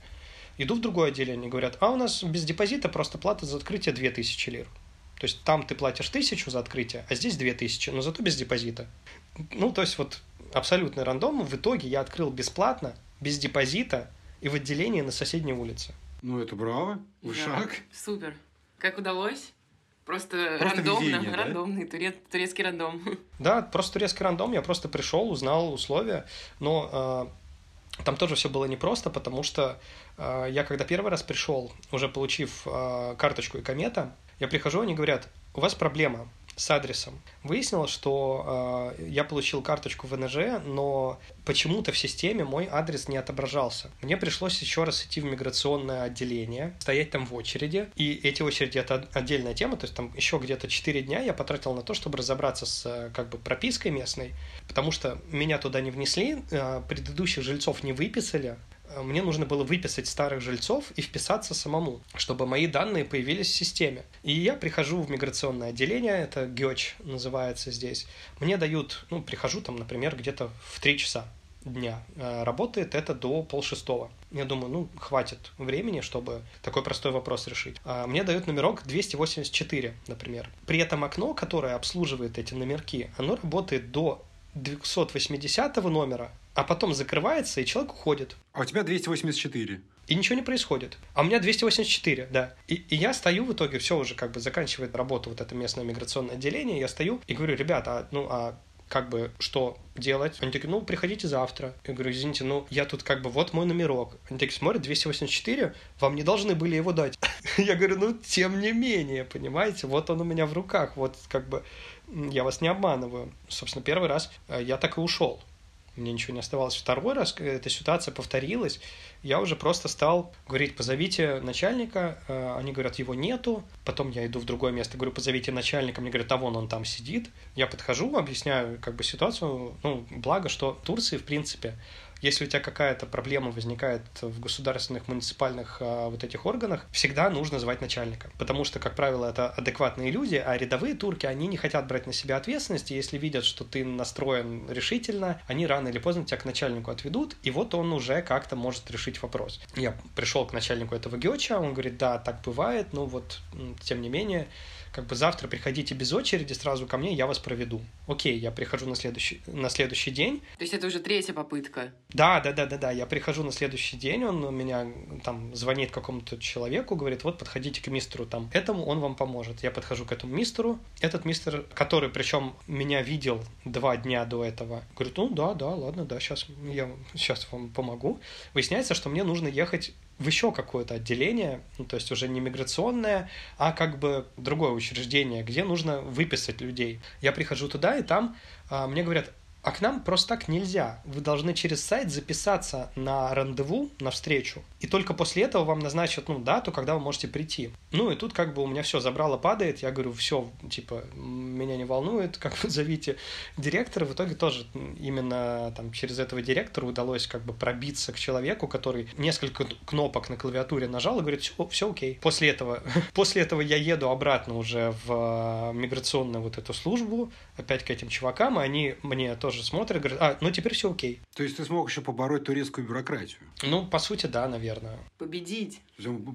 Иду в другое отделение, говорят, а у нас без депозита просто плата за открытие 2000 лир. То есть там ты платишь тысячу за открытие, а здесь 2000, но зато без депозита. Ну, то есть вот абсолютный рандом. В итоге я открыл бесплатно, без депозита и в отделении на соседней улице. Ну, это браво. Ушак. Да, супер. Как удалось? Просто, просто рандомно, везение, рандомный, да? турец, турецкий рандом. Да, просто турецкий рандом. Я просто пришел, узнал условия, но э, там тоже все было непросто, потому что э, я когда первый раз пришел, уже получив э, карточку и комета, я прихожу, они говорят, у вас проблема, с адресом. Выяснилось, что э, я получил карточку ВНЖ, но почему-то в системе мой адрес не отображался. Мне пришлось еще раз идти в миграционное отделение, стоять там в очереди. И эти очереди это отдельная тема, то есть там еще где-то 4 дня я потратил на то, чтобы разобраться с как бы пропиской местной, потому что меня туда не внесли, э, предыдущих жильцов не выписали, мне нужно было выписать старых жильцов и вписаться самому, чтобы мои данные появились в системе. И я прихожу в миграционное отделение, это ГЕЧ называется здесь. Мне дают, ну, прихожу там, например, где-то в 3 часа дня. Э, работает это до полшестого. Я думаю, ну, хватит времени, чтобы такой простой вопрос решить. А мне дают номерок 284, например. При этом окно, которое обслуживает эти номерки, оно работает до 280 номера, а потом закрывается, и человек уходит. А у тебя 284. И ничего не происходит. А у меня 284, да. И, и я стою в итоге, все уже как бы заканчивает работу вот это местное миграционное отделение, я стою и говорю, ребята, а, ну а как бы что делать? Они такие, ну, приходите завтра. Я говорю, извините, ну, я тут как бы, вот мой номерок. Они такие смотрят, 284, вам не должны были его дать. Я говорю, ну, тем не менее, понимаете, вот он у меня в руках, вот как бы я вас не обманываю. Собственно, первый раз э, я так и ушел мне ничего не оставалось. Второй раз эта ситуация повторилась, я уже просто стал говорить, позовите начальника, э, они говорят, его нету, потом я иду в другое место, говорю, позовите начальника, мне говорят, а вон он там сидит, я подхожу, объясняю как бы ситуацию, ну, благо, что в Турции, в принципе, если у тебя какая-то проблема возникает в государственных, муниципальных а, вот этих органах, всегда нужно звать начальника. Потому что, как правило, это адекватные люди, а рядовые турки, они не хотят брать на себя ответственность, и если видят, что ты настроен решительно, они рано или поздно тебя к начальнику отведут, и вот он уже как-то может решить вопрос. Я пришел к начальнику этого ГИОЧа, он говорит, да, так бывает, но вот, тем не менее, как бы завтра приходите без очереди сразу ко мне, я вас проведу. Окей, я прихожу на следующий, на следующий день. То есть это уже третья попытка? Да, да, да, да, да. Я прихожу на следующий день, он меня там звонит какому-то человеку, говорит, вот подходите к мистеру там этому, он вам поможет. Я подхожу к этому мистеру. Этот мистер, который причем меня видел два дня до этого, говорит, ну да, да, ладно, да, сейчас я сейчас вам помогу. Выясняется, что мне нужно ехать в еще какое-то отделение, ну, то есть уже не миграционное, а как бы другое учреждение, где нужно выписать людей. Я прихожу туда, и там а, мне говорят, а к нам просто так нельзя. Вы должны через сайт записаться на рандеву, на встречу, и только после этого вам назначат ну, дату, когда вы можете прийти. Ну и тут как бы у меня все забрало, падает. Я говорю, все, типа, меня не волнует, как вы зовите директора. В итоге тоже именно там через этого директора удалось как бы пробиться к человеку, который несколько кнопок на клавиатуре нажал и говорит, все, все окей. После этого, после этого я еду обратно уже в миграционную вот эту службу, опять к этим чувакам, и они мне тоже тоже смотрят, говорят, а, ну теперь все окей. То есть ты смог еще побороть турецкую бюрократию? Ну, по сути, да, наверное. Победить.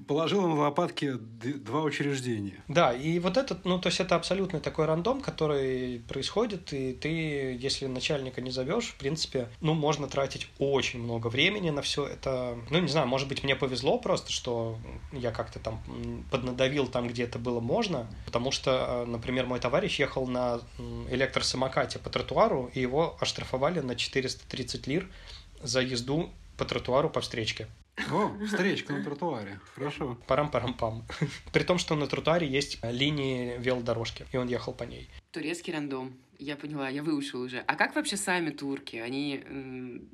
Положил на лопатки два учреждения. Да, и вот этот, ну, то есть это абсолютно такой рандом, который происходит, и ты, если начальника не зовешь, в принципе, ну, можно тратить очень много времени на все это. Ну, не знаю, может быть, мне повезло просто, что я как-то там поднадавил там, где это было можно, потому что, например, мой товарищ ехал на электросамокате по тротуару, и его оштрафовали на 430 лир за езду по тротуару по встречке. О, встречка на тротуаре. Хорошо. Парам-парам-пам. При том, что на тротуаре есть линии велодорожки, и он ехал по ней. Турецкий рандом. Я поняла, я выучила уже. А как вообще сами турки? Они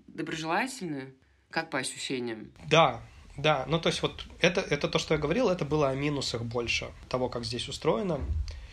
доброжелательны? Как по ощущениям? Да, да, ну то есть вот это, это то, что я говорил, это было о минусах больше того, как здесь устроено.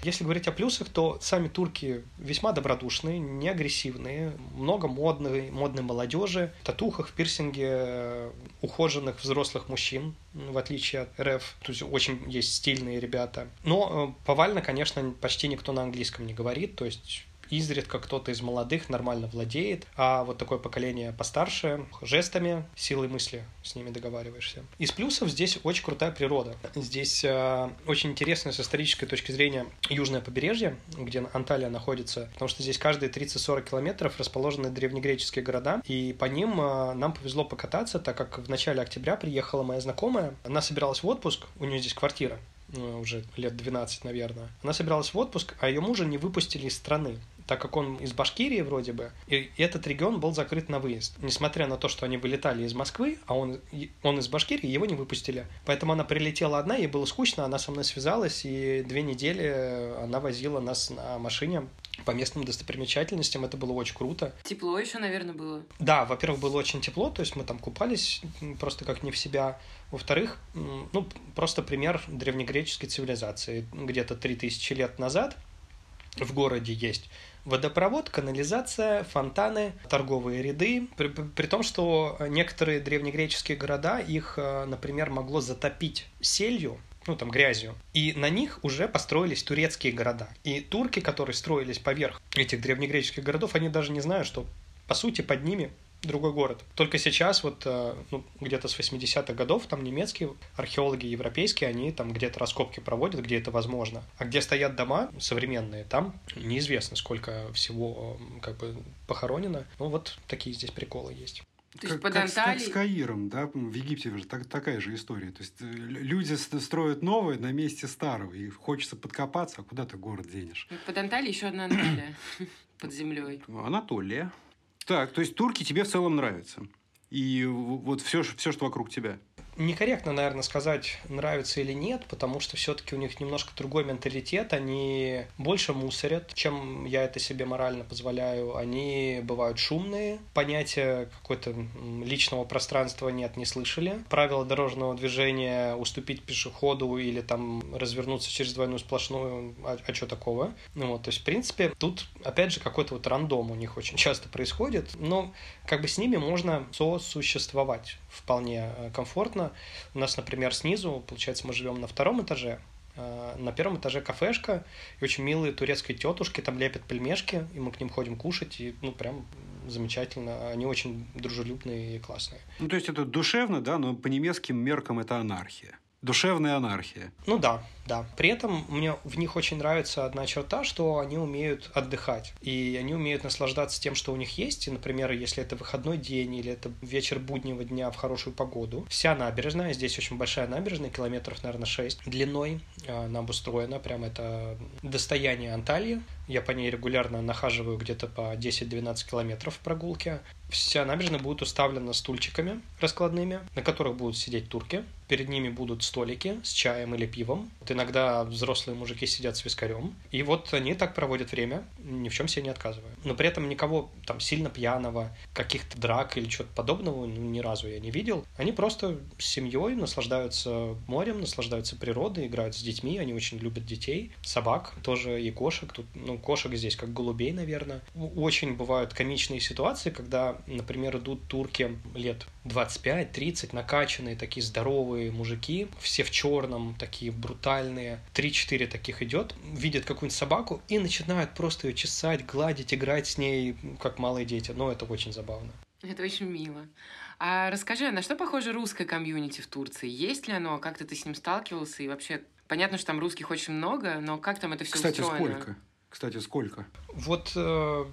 Если говорить о плюсах, то сами турки весьма добродушные, не агрессивные, много модной, модной молодежи, в татухах, в пирсинге, ухоженных взрослых мужчин, в отличие от РФ. То есть очень есть стильные ребята. Но э, повально, конечно, почти никто на английском не говорит, то есть изредка кто-то из молодых нормально владеет, а вот такое поколение постарше жестами, силой мысли с ними договариваешься. Из плюсов здесь очень крутая природа. Здесь э, очень интересно с исторической точки зрения южное побережье, где Анталия находится, потому что здесь каждые 30-40 километров расположены древнегреческие города, и по ним э, нам повезло покататься, так как в начале октября приехала моя знакомая, она собиралась в отпуск, у нее здесь квартира, э, уже лет 12, наверное. Она собиралась в отпуск, а ее мужа не выпустили из страны так как он из Башкирии вроде бы, и этот регион был закрыт на выезд. Несмотря на то, что они вылетали из Москвы, а он, он из Башкирии, его не выпустили. Поэтому она прилетела одна, ей было скучно, она со мной связалась, и две недели она возила нас на машине по местным достопримечательностям. Это было очень круто. Тепло еще, наверное, было. Да, во-первых, было очень тепло, то есть мы там купались просто как не в себя. Во-вторых, ну, просто пример древнегреческой цивилизации. Где-то 3000 лет назад в городе есть водопровод, канализация, фонтаны, торговые ряды. При, при том, что некоторые древнегреческие города, их, э, например, могло затопить селью, ну, там, грязью. И на них уже построились турецкие города. И турки, которые строились поверх этих древнегреческих городов, они даже не знают, что, по сути, под ними другой город. Только сейчас, вот э, ну, где-то с 80-х годов, там немецкие археологи европейские, они там где-то раскопки проводят, где это возможно. А где стоят дома современные, там неизвестно, сколько всего э, как бы похоронено. Ну, вот такие здесь приколы есть. То есть как, как, как с Каиром, да, в Египте же так, такая же история. То есть э, люди строят новое на месте старого, и хочется подкопаться, а куда ты город денешь? Под Анталией еще одна Анталия под землей. Анатолия. Так, то есть турки тебе в целом нравятся. И вот все, все, что вокруг тебя некорректно, наверное, сказать, нравится или нет, потому что все-таки у них немножко другой менталитет, они больше мусорят, чем я это себе морально позволяю, они бывают шумные, понятия какой-то личного пространства нет, не слышали, правила дорожного движения уступить пешеходу или там развернуться через двойную сплошную, а, а что такого? Ну вот, то есть, в принципе, тут, опять же, какой-то вот рандом у них очень часто происходит, но как бы с ними можно сосуществовать вполне э, комфортно. У нас, например, снизу, получается, мы живем на втором этаже, э, на первом этаже кафешка, и очень милые турецкие тетушки там лепят пельмешки, и мы к ним ходим кушать, и ну прям замечательно. Они очень дружелюбные и классные. Ну, то есть это душевно, да, но по немецким меркам это анархия. Душевная анархия. Ну да, да. При этом мне в них очень нравится одна черта, что они умеют отдыхать. И они умеют наслаждаться тем, что у них есть. И, например, если это выходной день или это вечер буднего дня в хорошую погоду, вся набережная, здесь очень большая набережная, километров, наверное, 6 длиной, она обустроена, прям это достояние Анталии. Я по ней регулярно нахаживаю где-то по 10-12 километров в прогулке. Вся набережная будет уставлена стульчиками раскладными, на которых будут сидеть турки. Перед ними будут столики с чаем или пивом. Вот иногда взрослые мужики сидят с вискарем. И вот они так проводят время, ни в чем себе не отказывая. Но при этом никого там сильно пьяного, каких-то драк или чего-то подобного ну, ни разу я не видел. Они просто с семьей наслаждаются морем, наслаждаются природой, играют с детьми. Они очень любят детей, собак тоже и кошек. Тут, ну, кошек здесь как голубей, наверное. Очень бывают комичные ситуации, когда, например, идут турки лет 25-30, накачанные, такие здоровые мужики, все в черном, такие брутальные. 3-4 таких идет, видят какую-нибудь собаку и начинают просто ее чесать, гладить, играть с ней, как малые дети. Но это очень забавно. Это очень мило. А расскажи, а на что похоже русское комьюнити в Турции? Есть ли оно? Как-то ты с ним сталкивался? И вообще, понятно, что там русских очень много, но как там это все Кстати, устроено? сколько? Кстати, сколько? Вот э,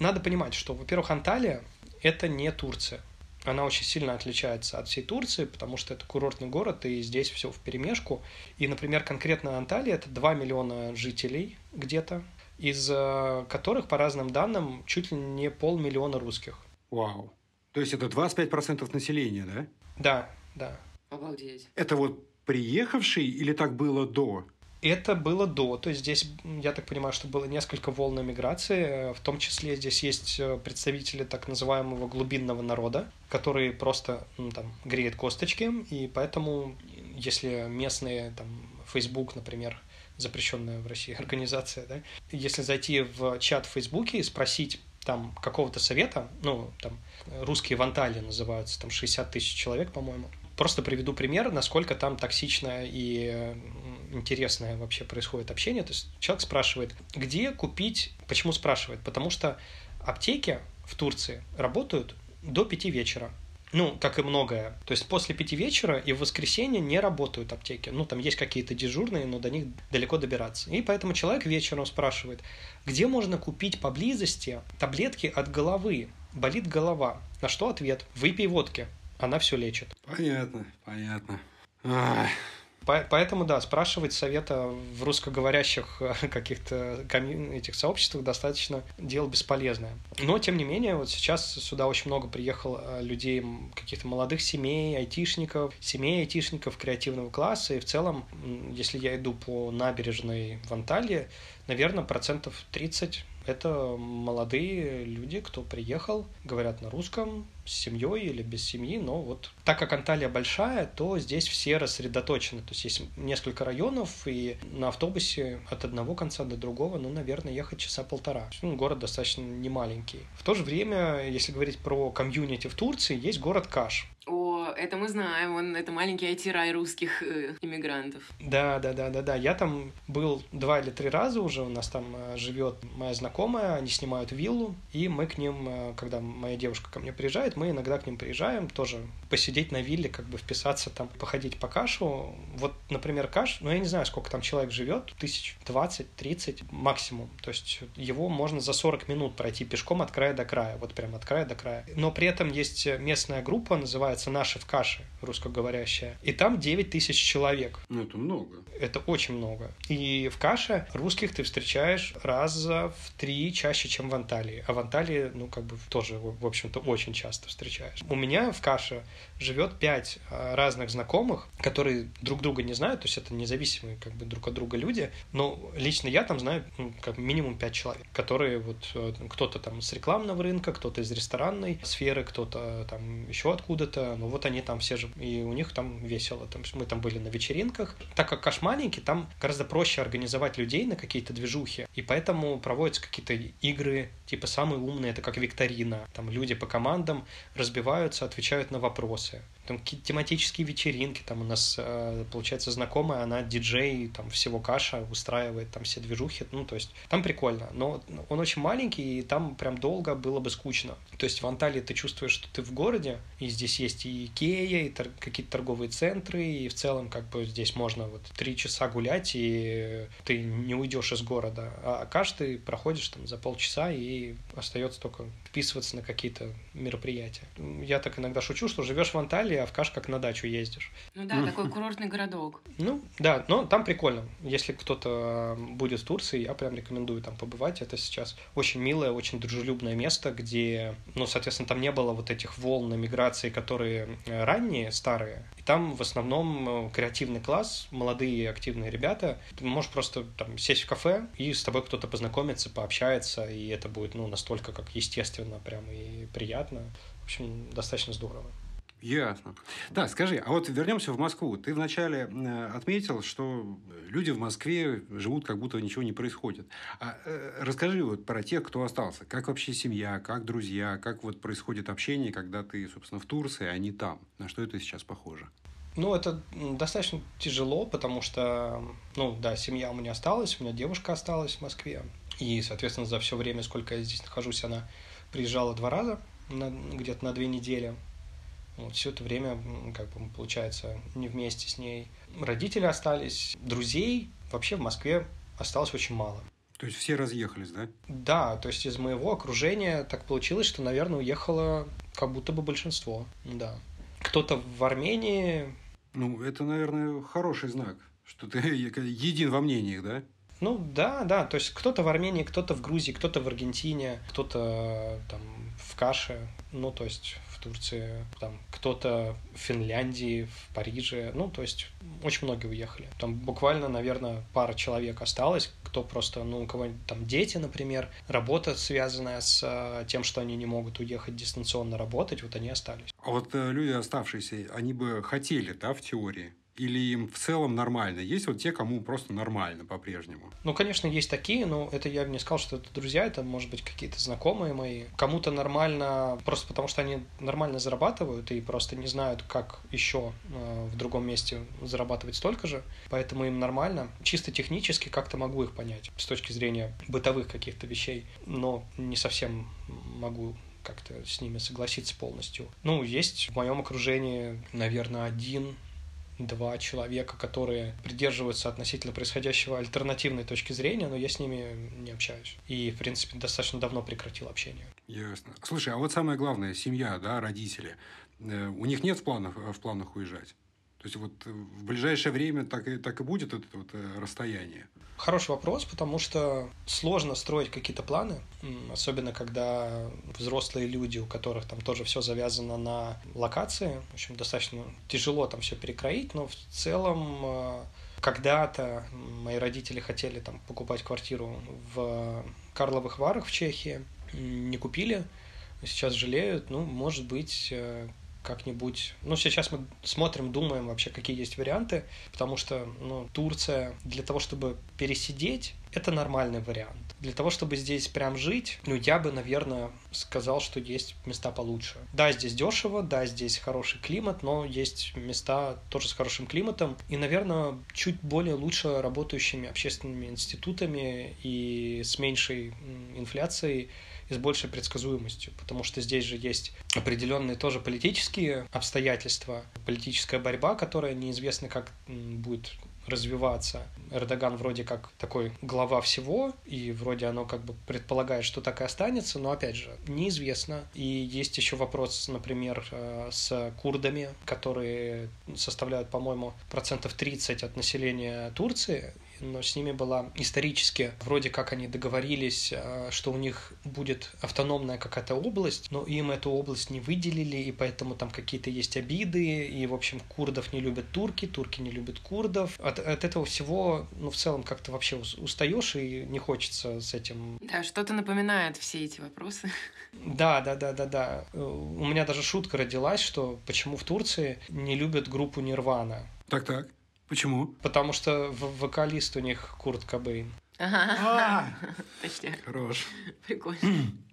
надо понимать, что, во-первых, Анталия — это не Турция. Она очень сильно отличается от всей Турции, потому что это курортный город, и здесь все в перемешку. И, например, конкретно Анталия — это 2 миллиона жителей где-то, из э, которых, по разным данным, чуть ли не полмиллиона русских. Вау. То есть это 25% населения, да? Да, да. Обалдеть. Это вот приехавший или так было до? Это было до, то есть здесь, я так понимаю, что было несколько волн миграции, в том числе здесь есть э, представители так называемого глубинного народа, которые просто ну, там греют косточки, и поэтому, если местные, там, Facebook, например, запрещенная в России организация, да, если зайти в чат в Фейсбуке и спросить там какого-то совета, ну, там, русские в Анталии называются, там 60 тысяч человек, по-моему, Просто приведу пример, насколько там токсичное и интересное вообще происходит общение. То есть человек спрашивает, где купить... Почему спрашивает? Потому что аптеки в Турции работают до пяти вечера. Ну, как и многое. То есть после пяти вечера и в воскресенье не работают аптеки. Ну, там есть какие-то дежурные, но до них далеко добираться. И поэтому человек вечером спрашивает, где можно купить поблизости таблетки от головы? Болит голова. На что ответ? Выпей водки она все лечит. Понятно, понятно. Ах. Поэтому, да, спрашивать совета в русскоговорящих э, каких-то этих сообществах достаточно дело бесполезное. Но, тем не менее, вот сейчас сюда очень много приехало э, людей, каких-то молодых семей, айтишников, семей айтишников креативного класса. И в целом, если я иду по набережной в Анталии, наверное, процентов 30 это молодые люди, кто приехал, говорят на русском, с семьей или без семьи, но вот так как Анталия большая, то здесь все рассредоточены. То есть есть несколько районов, и на автобусе от одного конца до другого, ну, наверное, ехать часа полтора. Ну, город достаточно немаленький. В то же время, если говорить про комьюнити в Турции, есть город Каш. О, это мы знаем, он это маленький IT-рай русских э, иммигрантов. Да, да, да, да, да. Я там был два или три раза уже. У нас там э, живет моя знакомая, они снимают виллу, и мы к ним, э, когда моя девушка ко мне приезжает, мы иногда к ним приезжаем, тоже посидеть на вилле, как бы вписаться там, походить по кашу. Вот, например, каш, ну я не знаю, сколько там человек живет, тысяч двадцать, тридцать максимум. То есть его можно за 40 минут пройти пешком от края до края, вот прям от края до края. Но при этом есть местная группа, называется называется «Наши в каше», русскоговорящая. И там 9 тысяч человек. Ну, это много. Это очень много. И в каше русских ты встречаешь раза в три чаще, чем в Анталии. А в Анталии, ну, как бы тоже, в общем-то, очень часто встречаешь. У меня в каше живет пять а, разных знакомых, которые друг друга не знают, то есть это независимые как бы друг от друга люди, но лично я там знаю ну, как минимум пять человек, которые вот э, кто-то там с рекламного рынка, кто-то из ресторанной сферы, кто-то там еще откуда-то, ну вот они там все же, и у них там весело, там, мы там были на вечеринках. Так как Каш маленький, там гораздо проще организовать людей на какие-то движухи, и поэтому проводятся какие-то игры, Типа самые умные это как викторина. Там люди по командам разбиваются, отвечают на вопросы там какие-то тематические вечеринки, там у нас, э, получается, знакомая, она диджей, там всего каша устраивает, там все движухи, ну, то есть там прикольно, но он очень маленький, и там прям долго было бы скучно. То есть в Анталии ты чувствуешь, что ты в городе, и здесь есть и Икея, и тор- какие-то торговые центры, и в целом как бы здесь можно вот три часа гулять, и ты не уйдешь из города, а каш ты проходишь там за полчаса, и остается только вписываться на какие-то мероприятия. Я так иногда шучу, что живешь в Анталии, а в Каш как на дачу ездишь. Ну да, такой курортный городок. Ну, да, но там прикольно. Если кто-то будет в Турции, я прям рекомендую там побывать. Это сейчас очень милое, очень дружелюбное место, где, ну, соответственно, там не было вот этих волн миграции, которые э, ранние, старые. И там в основном э, креативный класс, молодые активные ребята. Ты можешь просто там сесть в кафе, и с тобой кто-то познакомится, пообщается, и это будет, ну, настолько как естественно прям и приятно. В общем, достаточно здорово. Ясно. Да, скажи, а вот вернемся в Москву. Ты вначале отметил, что люди в Москве живут, как будто ничего не происходит. А, э, расскажи вот про тех, кто остался. Как вообще семья, как друзья, как вот происходит общение, когда ты, собственно, в Турции, а не там? На что это сейчас похоже? Ну, это достаточно тяжело, потому что, ну, да, семья у меня осталась, у меня девушка осталась в Москве. И, соответственно, за все время, сколько я здесь нахожусь, она приезжала два раза, где-то на две недели. Вот, все это время, как бы, получается, не вместе с ней. Родители остались, друзей вообще в Москве осталось очень мало. То есть все разъехались, да? Да, то есть из моего окружения так получилось, что, наверное, уехало как будто бы большинство, да. Кто-то в Армении. Ну, это, наверное, хороший знак, что ты един во мнениях, да? Ну да, да, то есть кто-то в Армении, кто-то в Грузии, кто-то в Аргентине, кто-то там в Каше, ну то есть в Турции, там кто-то в Финляндии, в Париже, ну, то есть очень многие уехали. Там буквально, наверное, пара человек осталось, кто просто, ну, у кого там дети, например, работа, связанная с э, тем, что они не могут уехать дистанционно работать, вот они остались. А вот э, люди оставшиеся, они бы хотели, да, в теории, или им в целом нормально? Есть вот те, кому просто нормально по-прежнему? Ну, конечно, есть такие, но это я бы не сказал, что это друзья, это, может быть, какие-то знакомые мои. Кому-то нормально, просто потому что они нормально зарабатывают и просто не знают, как еще э, в другом месте зарабатывать столько же, поэтому им нормально. Чисто технически как-то могу их понять с точки зрения бытовых каких-то вещей, но не совсем могу как-то с ними согласиться полностью. Ну, есть в моем окружении, наверное, один два человека, которые придерживаются относительно происходящего альтернативной точки зрения, но я с ними не общаюсь. И, в принципе, достаточно давно прекратил общение. Ясно. Слушай, а вот самое главное, семья, да, родители. Э, у них нет в планах, в планах уезжать? То есть вот в ближайшее время так и, так и будет это вот э, расстояние? Хороший вопрос, потому что сложно строить какие-то планы, особенно когда взрослые люди, у которых там тоже все завязано на локации. В общем, достаточно тяжело там все перекроить, но в целом э, когда-то мои родители хотели там покупать квартиру в Карловых Варах в Чехии, не купили, сейчас жалеют, ну, может быть, э, как-нибудь... Ну, сейчас мы смотрим, думаем вообще, какие есть варианты, потому что, ну, Турция для того, чтобы пересидеть, это нормальный вариант. Для того, чтобы здесь прям жить, ну, я бы, наверное, сказал, что есть места получше. Да, здесь дешево, да, здесь хороший климат, но есть места тоже с хорошим климатом и, наверное, чуть более лучше работающими общественными институтами и с меньшей инфляцией, и с большей предсказуемостью, потому что здесь же есть определенные тоже политические обстоятельства, политическая борьба, которая неизвестно, как будет развиваться. Эрдоган вроде как такой глава всего, и вроде оно как бы предполагает, что так и останется, но опять же, неизвестно. И есть еще вопрос, например, э, с курдами, которые составляют, по-моему, процентов 30 от населения Турции, но с ними была исторически, вроде как они договорились, э, что у них будет автономная какая-то область, но им эту область не выделили, и поэтому там какие-то есть обиды, и, в общем, курдов не любят турки, турки не любят курдов. От, от этого всего, ну, в целом, как-то вообще устаешь, и не хочется с этим... Да, что-то напоминает все эти вопросы. Да, да, да, да, да. У меня даже шутка родилась, что почему в Турции не любят группу Нирвана. Так-так. Почему? Потому что вокалист у них Курт Кобейн. А, Точнее, Хорош. прикольно.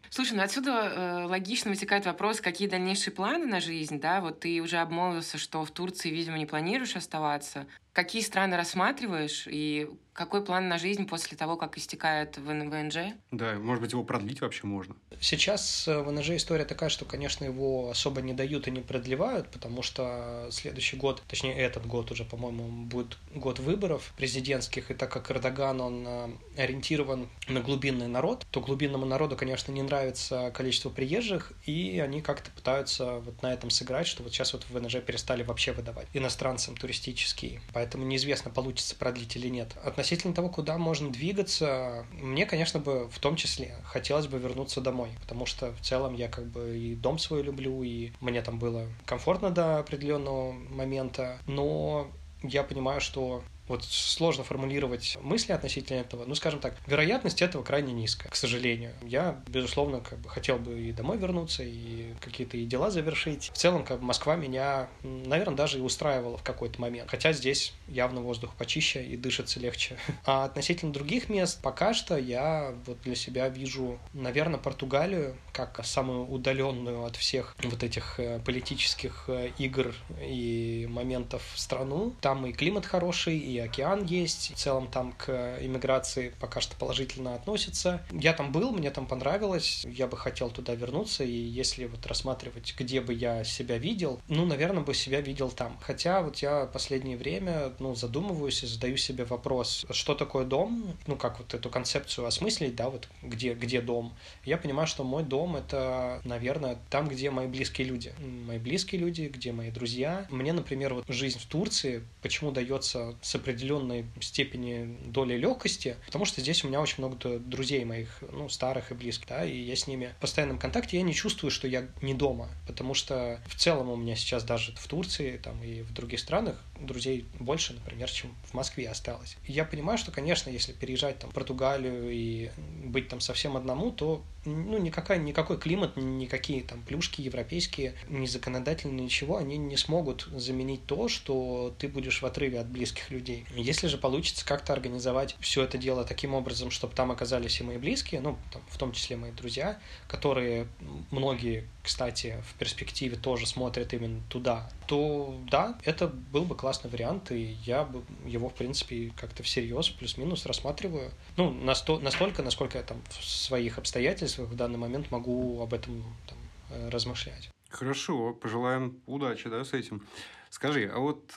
Слушай, ну отсюда э, логично вытекает вопрос, какие дальнейшие планы на жизнь, да? Вот ты уже обмолвился, что в Турции, видимо, не планируешь оставаться. Какие страны рассматриваешь и какой план на жизнь после того, как истекает ВН- ВНЖ? Да, может быть, его продлить вообще можно. Сейчас э, в НЖ история такая, что, конечно, его особо не дают и не продлевают, потому что следующий год, точнее этот год уже, по-моему, будет год выборов президентских, и так как Эрдоган, он э, ориентирован на глубинный народ, то глубинному народу, конечно, не нравится количество приезжих, и они как-то пытаются вот на этом сыграть, что вот сейчас вот в НЖ перестали вообще выдавать иностранцам туристические. Поэтому неизвестно, получится продлить или нет. Относительно того, куда можно двигаться, мне, конечно, бы в том числе хотелось бы вернуться домой, потому что в целом я как бы и дом свой люблю, и мне там было комфортно до определенного момента, но я понимаю, что вот сложно формулировать мысли относительно этого. Ну, скажем так, вероятность этого крайне низкая, к сожалению. Я, безусловно, как бы хотел бы и домой вернуться, и какие-то и дела завершить. В целом, как бы Москва меня, наверное, даже и устраивала в какой-то момент. Хотя здесь явно воздух почище и дышится легче. А относительно других мест, пока что я вот для себя вижу, наверное, Португалию как самую удаленную от всех вот этих э, политических э, игр и моментов страну. Там и климат хороший, и океан есть. В целом там к иммиграции пока что положительно относятся. Я там был, мне там понравилось. Я бы хотел туда вернуться. И если вот рассматривать, где бы я себя видел, ну, наверное, бы себя видел там. Хотя вот я последнее время, ну, задумываюсь и задаю себе вопрос, что такое дом? Ну, как вот эту концепцию осмыслить, да, вот где, где дом? Я понимаю, что мой дом — это, наверное, там, где мои близкие люди. Мои близкие люди, где мои друзья. Мне, например, вот жизнь в Турции почему дается с определенной степени долей легкости, потому что здесь у меня очень много друзей моих, ну, старых и близких, да, и я с ними в постоянном контакте, я не чувствую, что я не дома, потому что в целом у меня сейчас даже в Турции там и в других странах друзей больше, например, чем в Москве осталось. И я понимаю, что, конечно, если переезжать там в Португалию и быть там совсем одному, то ну, никакая, никакой климат, никакие там плюшки европейские, ни законодательные, ничего, они не смогут заменить то, что ты будешь в отрыве от близких людей. Если же получится как-то организовать все это дело таким образом, чтобы там оказались и мои близкие, ну, там, в том числе мои друзья, которые многие, кстати, в перспективе тоже смотрят именно туда, то да, это был бы классный вариант, и я бы его, в принципе, как-то всерьез, плюс-минус рассматриваю. Ну, насто- настолько, насколько я там в своих обстоятельствах в данный момент могу об этом там, э, размышлять. Хорошо, пожелаем удачи, да, с этим. Скажи, а вот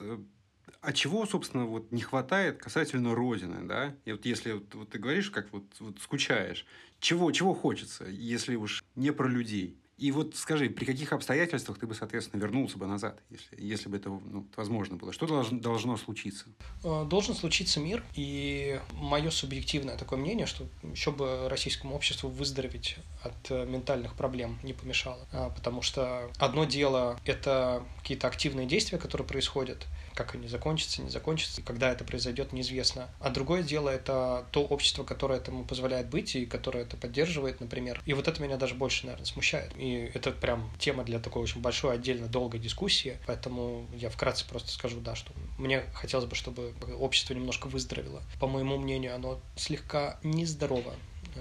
а чего, собственно, вот не хватает касательно Родины, да? И вот если вот, вот ты говоришь, как вот, вот скучаешь, чего, чего хочется, если уж не про людей? И вот скажи, при каких обстоятельствах ты бы, соответственно, вернулся бы назад, если, если бы это ну, возможно было? Что должно, должно случиться? Должен случиться мир, и мое субъективное такое мнение, что еще бы российскому обществу выздороветь от ментальных проблем не помешало. Потому что одно дело – это какие-то активные действия, которые происходят, как они закончатся, не закончатся, и когда это произойдет, неизвестно. А другое дело – это то общество, которое этому позволяет быть и которое это поддерживает, например. И вот это меня даже больше, наверное, смущает. И это прям тема для такой очень большой, отдельно долгой дискуссии, поэтому я вкратце просто скажу, да, что мне хотелось бы, чтобы общество немножко выздоровело. По моему мнению, оно слегка нездорово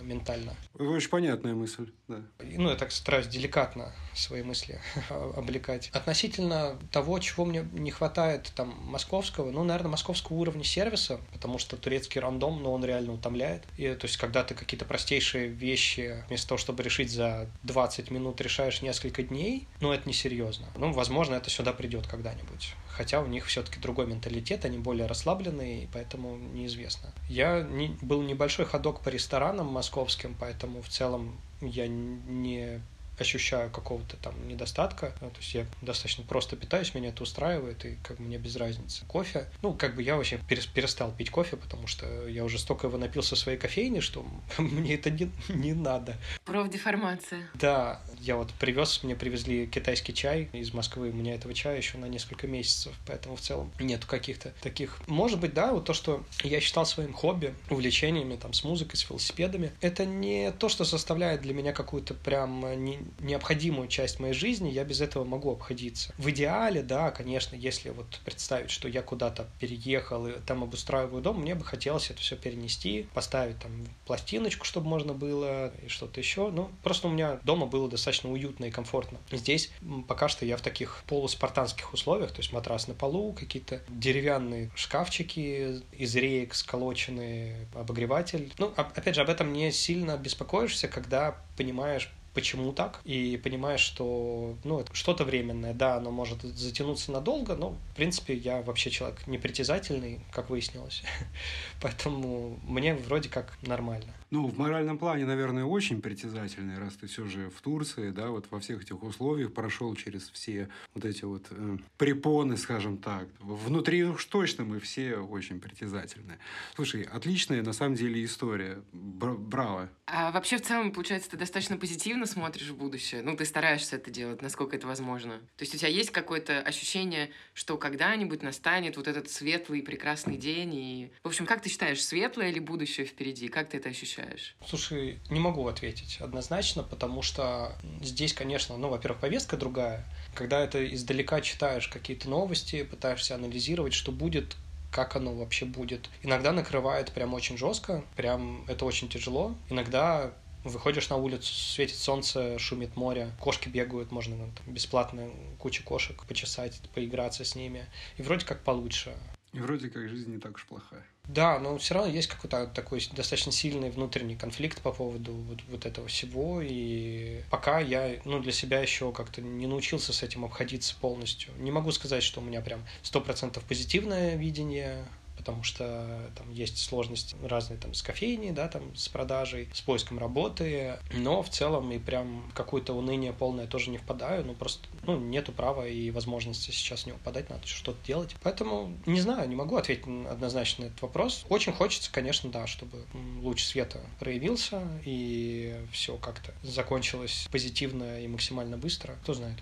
ментально. Очень понятная мысль, да. Ну, я так стараюсь деликатно свои мысли облекать. Относительно того, чего мне не хватает там московского, ну, наверное, московского уровня сервиса, потому что турецкий рандом, ну, он реально утомляет. И, то есть, когда ты какие-то простейшие вещи, вместо того, чтобы решить за 20 минут, решаешь несколько дней, ну, это несерьезно. Ну, возможно, это сюда придет когда-нибудь хотя у них все-таки другой менталитет, они более расслабленные, поэтому неизвестно. Я не, был небольшой ходок по ресторанам московским, поэтому в целом я не ощущаю какого-то там недостатка. Ну, то есть я достаточно просто питаюсь, меня это устраивает, и как бы мне без разницы. Кофе, ну, как бы я вообще перестал пить кофе, потому что я уже столько его напился в своей кофейне, что мне это не, не надо. Профдеформация. Да, я вот привез, мне привезли китайский чай из Москвы, у меня этого чая еще на несколько месяцев, поэтому в целом нет каких-то таких. Может быть, да, вот то, что я считал своим хобби, увлечениями там с музыкой, с велосипедами, это не то, что составляет для меня какую-то прям не, необходимую часть моей жизни, я без этого могу обходиться. В идеале, да, конечно, если вот представить, что я куда-то переехал и там обустраиваю дом, мне бы хотелось это все перенести, поставить там пластиночку, чтобы можно было, и что-то еще. Ну, просто у меня дома было достаточно уютно и комфортно. Здесь пока что я в таких полуспартанских условиях, то есть матрас на полу, какие-то деревянные шкафчики из реек сколоченные, обогреватель. Ну, опять же, об этом не сильно беспокоишься, когда понимаешь, почему так, и понимаешь, что ну, что-то временное, да, оно может затянуться надолго, но, в принципе, я вообще человек непритязательный, как выяснилось, поэтому мне вроде как нормально. Ну, в моральном плане, наверное, очень притязательный, раз ты все же в Турции, да, вот во всех этих условиях прошел через все вот эти вот э, препоны, скажем так. Внутри уж точно мы все очень притязательные. Слушай, отличная на самом деле история. Бра- браво. А вообще в целом, получается, ты достаточно позитивно смотришь в будущее. Ну, ты стараешься это делать, насколько это возможно. То есть у тебя есть какое-то ощущение, что когда-нибудь настанет вот этот светлый, прекрасный день. И... В общем, как ты считаешь, светлое или будущее впереди? Как ты это ощущаешь? Ощущаешь? Слушай, не могу ответить однозначно, потому что здесь, конечно, ну, во-первых, повестка другая. Когда это издалека читаешь какие-то новости, пытаешься анализировать, что будет, как оно вообще будет. Иногда накрывает прям очень жестко, прям это очень тяжело. Иногда выходишь на улицу, светит солнце, шумит море, кошки бегают, можно там, бесплатно кучу кошек почесать, поиграться с ними. И вроде как получше. И вроде как жизнь не так уж плохая. Да, но все равно есть какой-то такой достаточно сильный внутренний конфликт по поводу вот, вот этого всего. И пока я ну, для себя еще как-то не научился с этим обходиться полностью. Не могу сказать, что у меня прям сто процентов позитивное видение потому что там есть сложности разные там с кофейней, да, там с продажей, с поиском работы, но в целом и прям какое-то уныние полное тоже не впадаю, ну просто ну, нету права и возможности сейчас не упадать, надо что-то делать. Поэтому не знаю, не могу ответить однозначно на этот вопрос. Очень хочется, конечно, да, чтобы луч света проявился и все как-то закончилось позитивно и максимально быстро. Кто знает.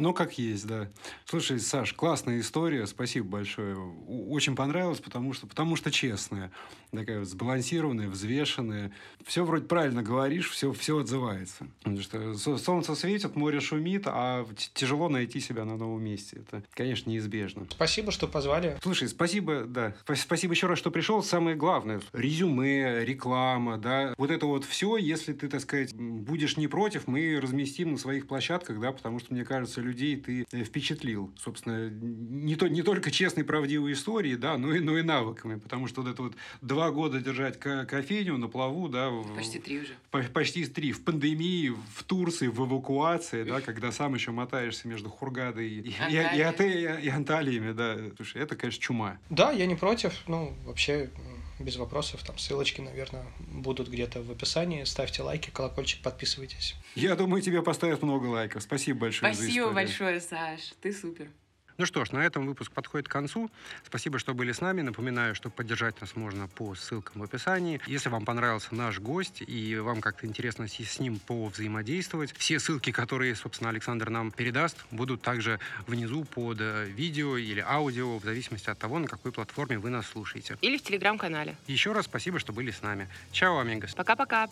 Ну, как есть, да. Слушай, Саш, классная история, спасибо большое. Очень понравилось, потому что, потому что честная, такая вот сбалансированная, взвешенная. Все вроде правильно говоришь, все, все отзывается. Потому что солнце светит, море шумит, а тяжело найти себя на новом месте. Это, конечно, неизбежно. Спасибо, что позвали. Слушай, спасибо, да. Спасибо еще раз, что пришел. Самое главное, резюме, реклама, да. Вот это вот все, если ты, так сказать, будешь не против, мы разместим на своих площадках, да, потому что, мне кажется, людей ты э, впечатлил. Собственно, не, то, не только честной, правдивой историей, да, но и, но и навыками. Потому что вот это вот два года держать кофейню на плаву, да. Почти три уже. Почти три. В пандемии, в Турции, в эвакуации, да, когда сам еще мотаешься между Хургадой и, и, и, и, и Анталиями, да. Слушай, это, конечно, чума. Да, я не против. Ну, вообще, без вопросов. Там ссылочки, наверное, будут где-то в описании. Ставьте лайки, колокольчик, подписывайтесь. Я думаю, тебе поставят много лайков. Спасибо большое Спасибо большое, Саш. Ты супер. Ну что ж, на этом выпуск подходит к концу. Спасибо, что были с нами. Напоминаю, что поддержать нас можно по ссылкам в описании. Если вам понравился наш гость и вам как-то интересно с ним повзаимодействовать, все ссылки, которые, собственно, Александр нам передаст, будут также внизу под э, видео или аудио, в зависимости от того, на какой платформе вы нас слушаете. Или в телеграм-канале. Еще раз спасибо, что были с нами. Чао, амигос. Пока-пока.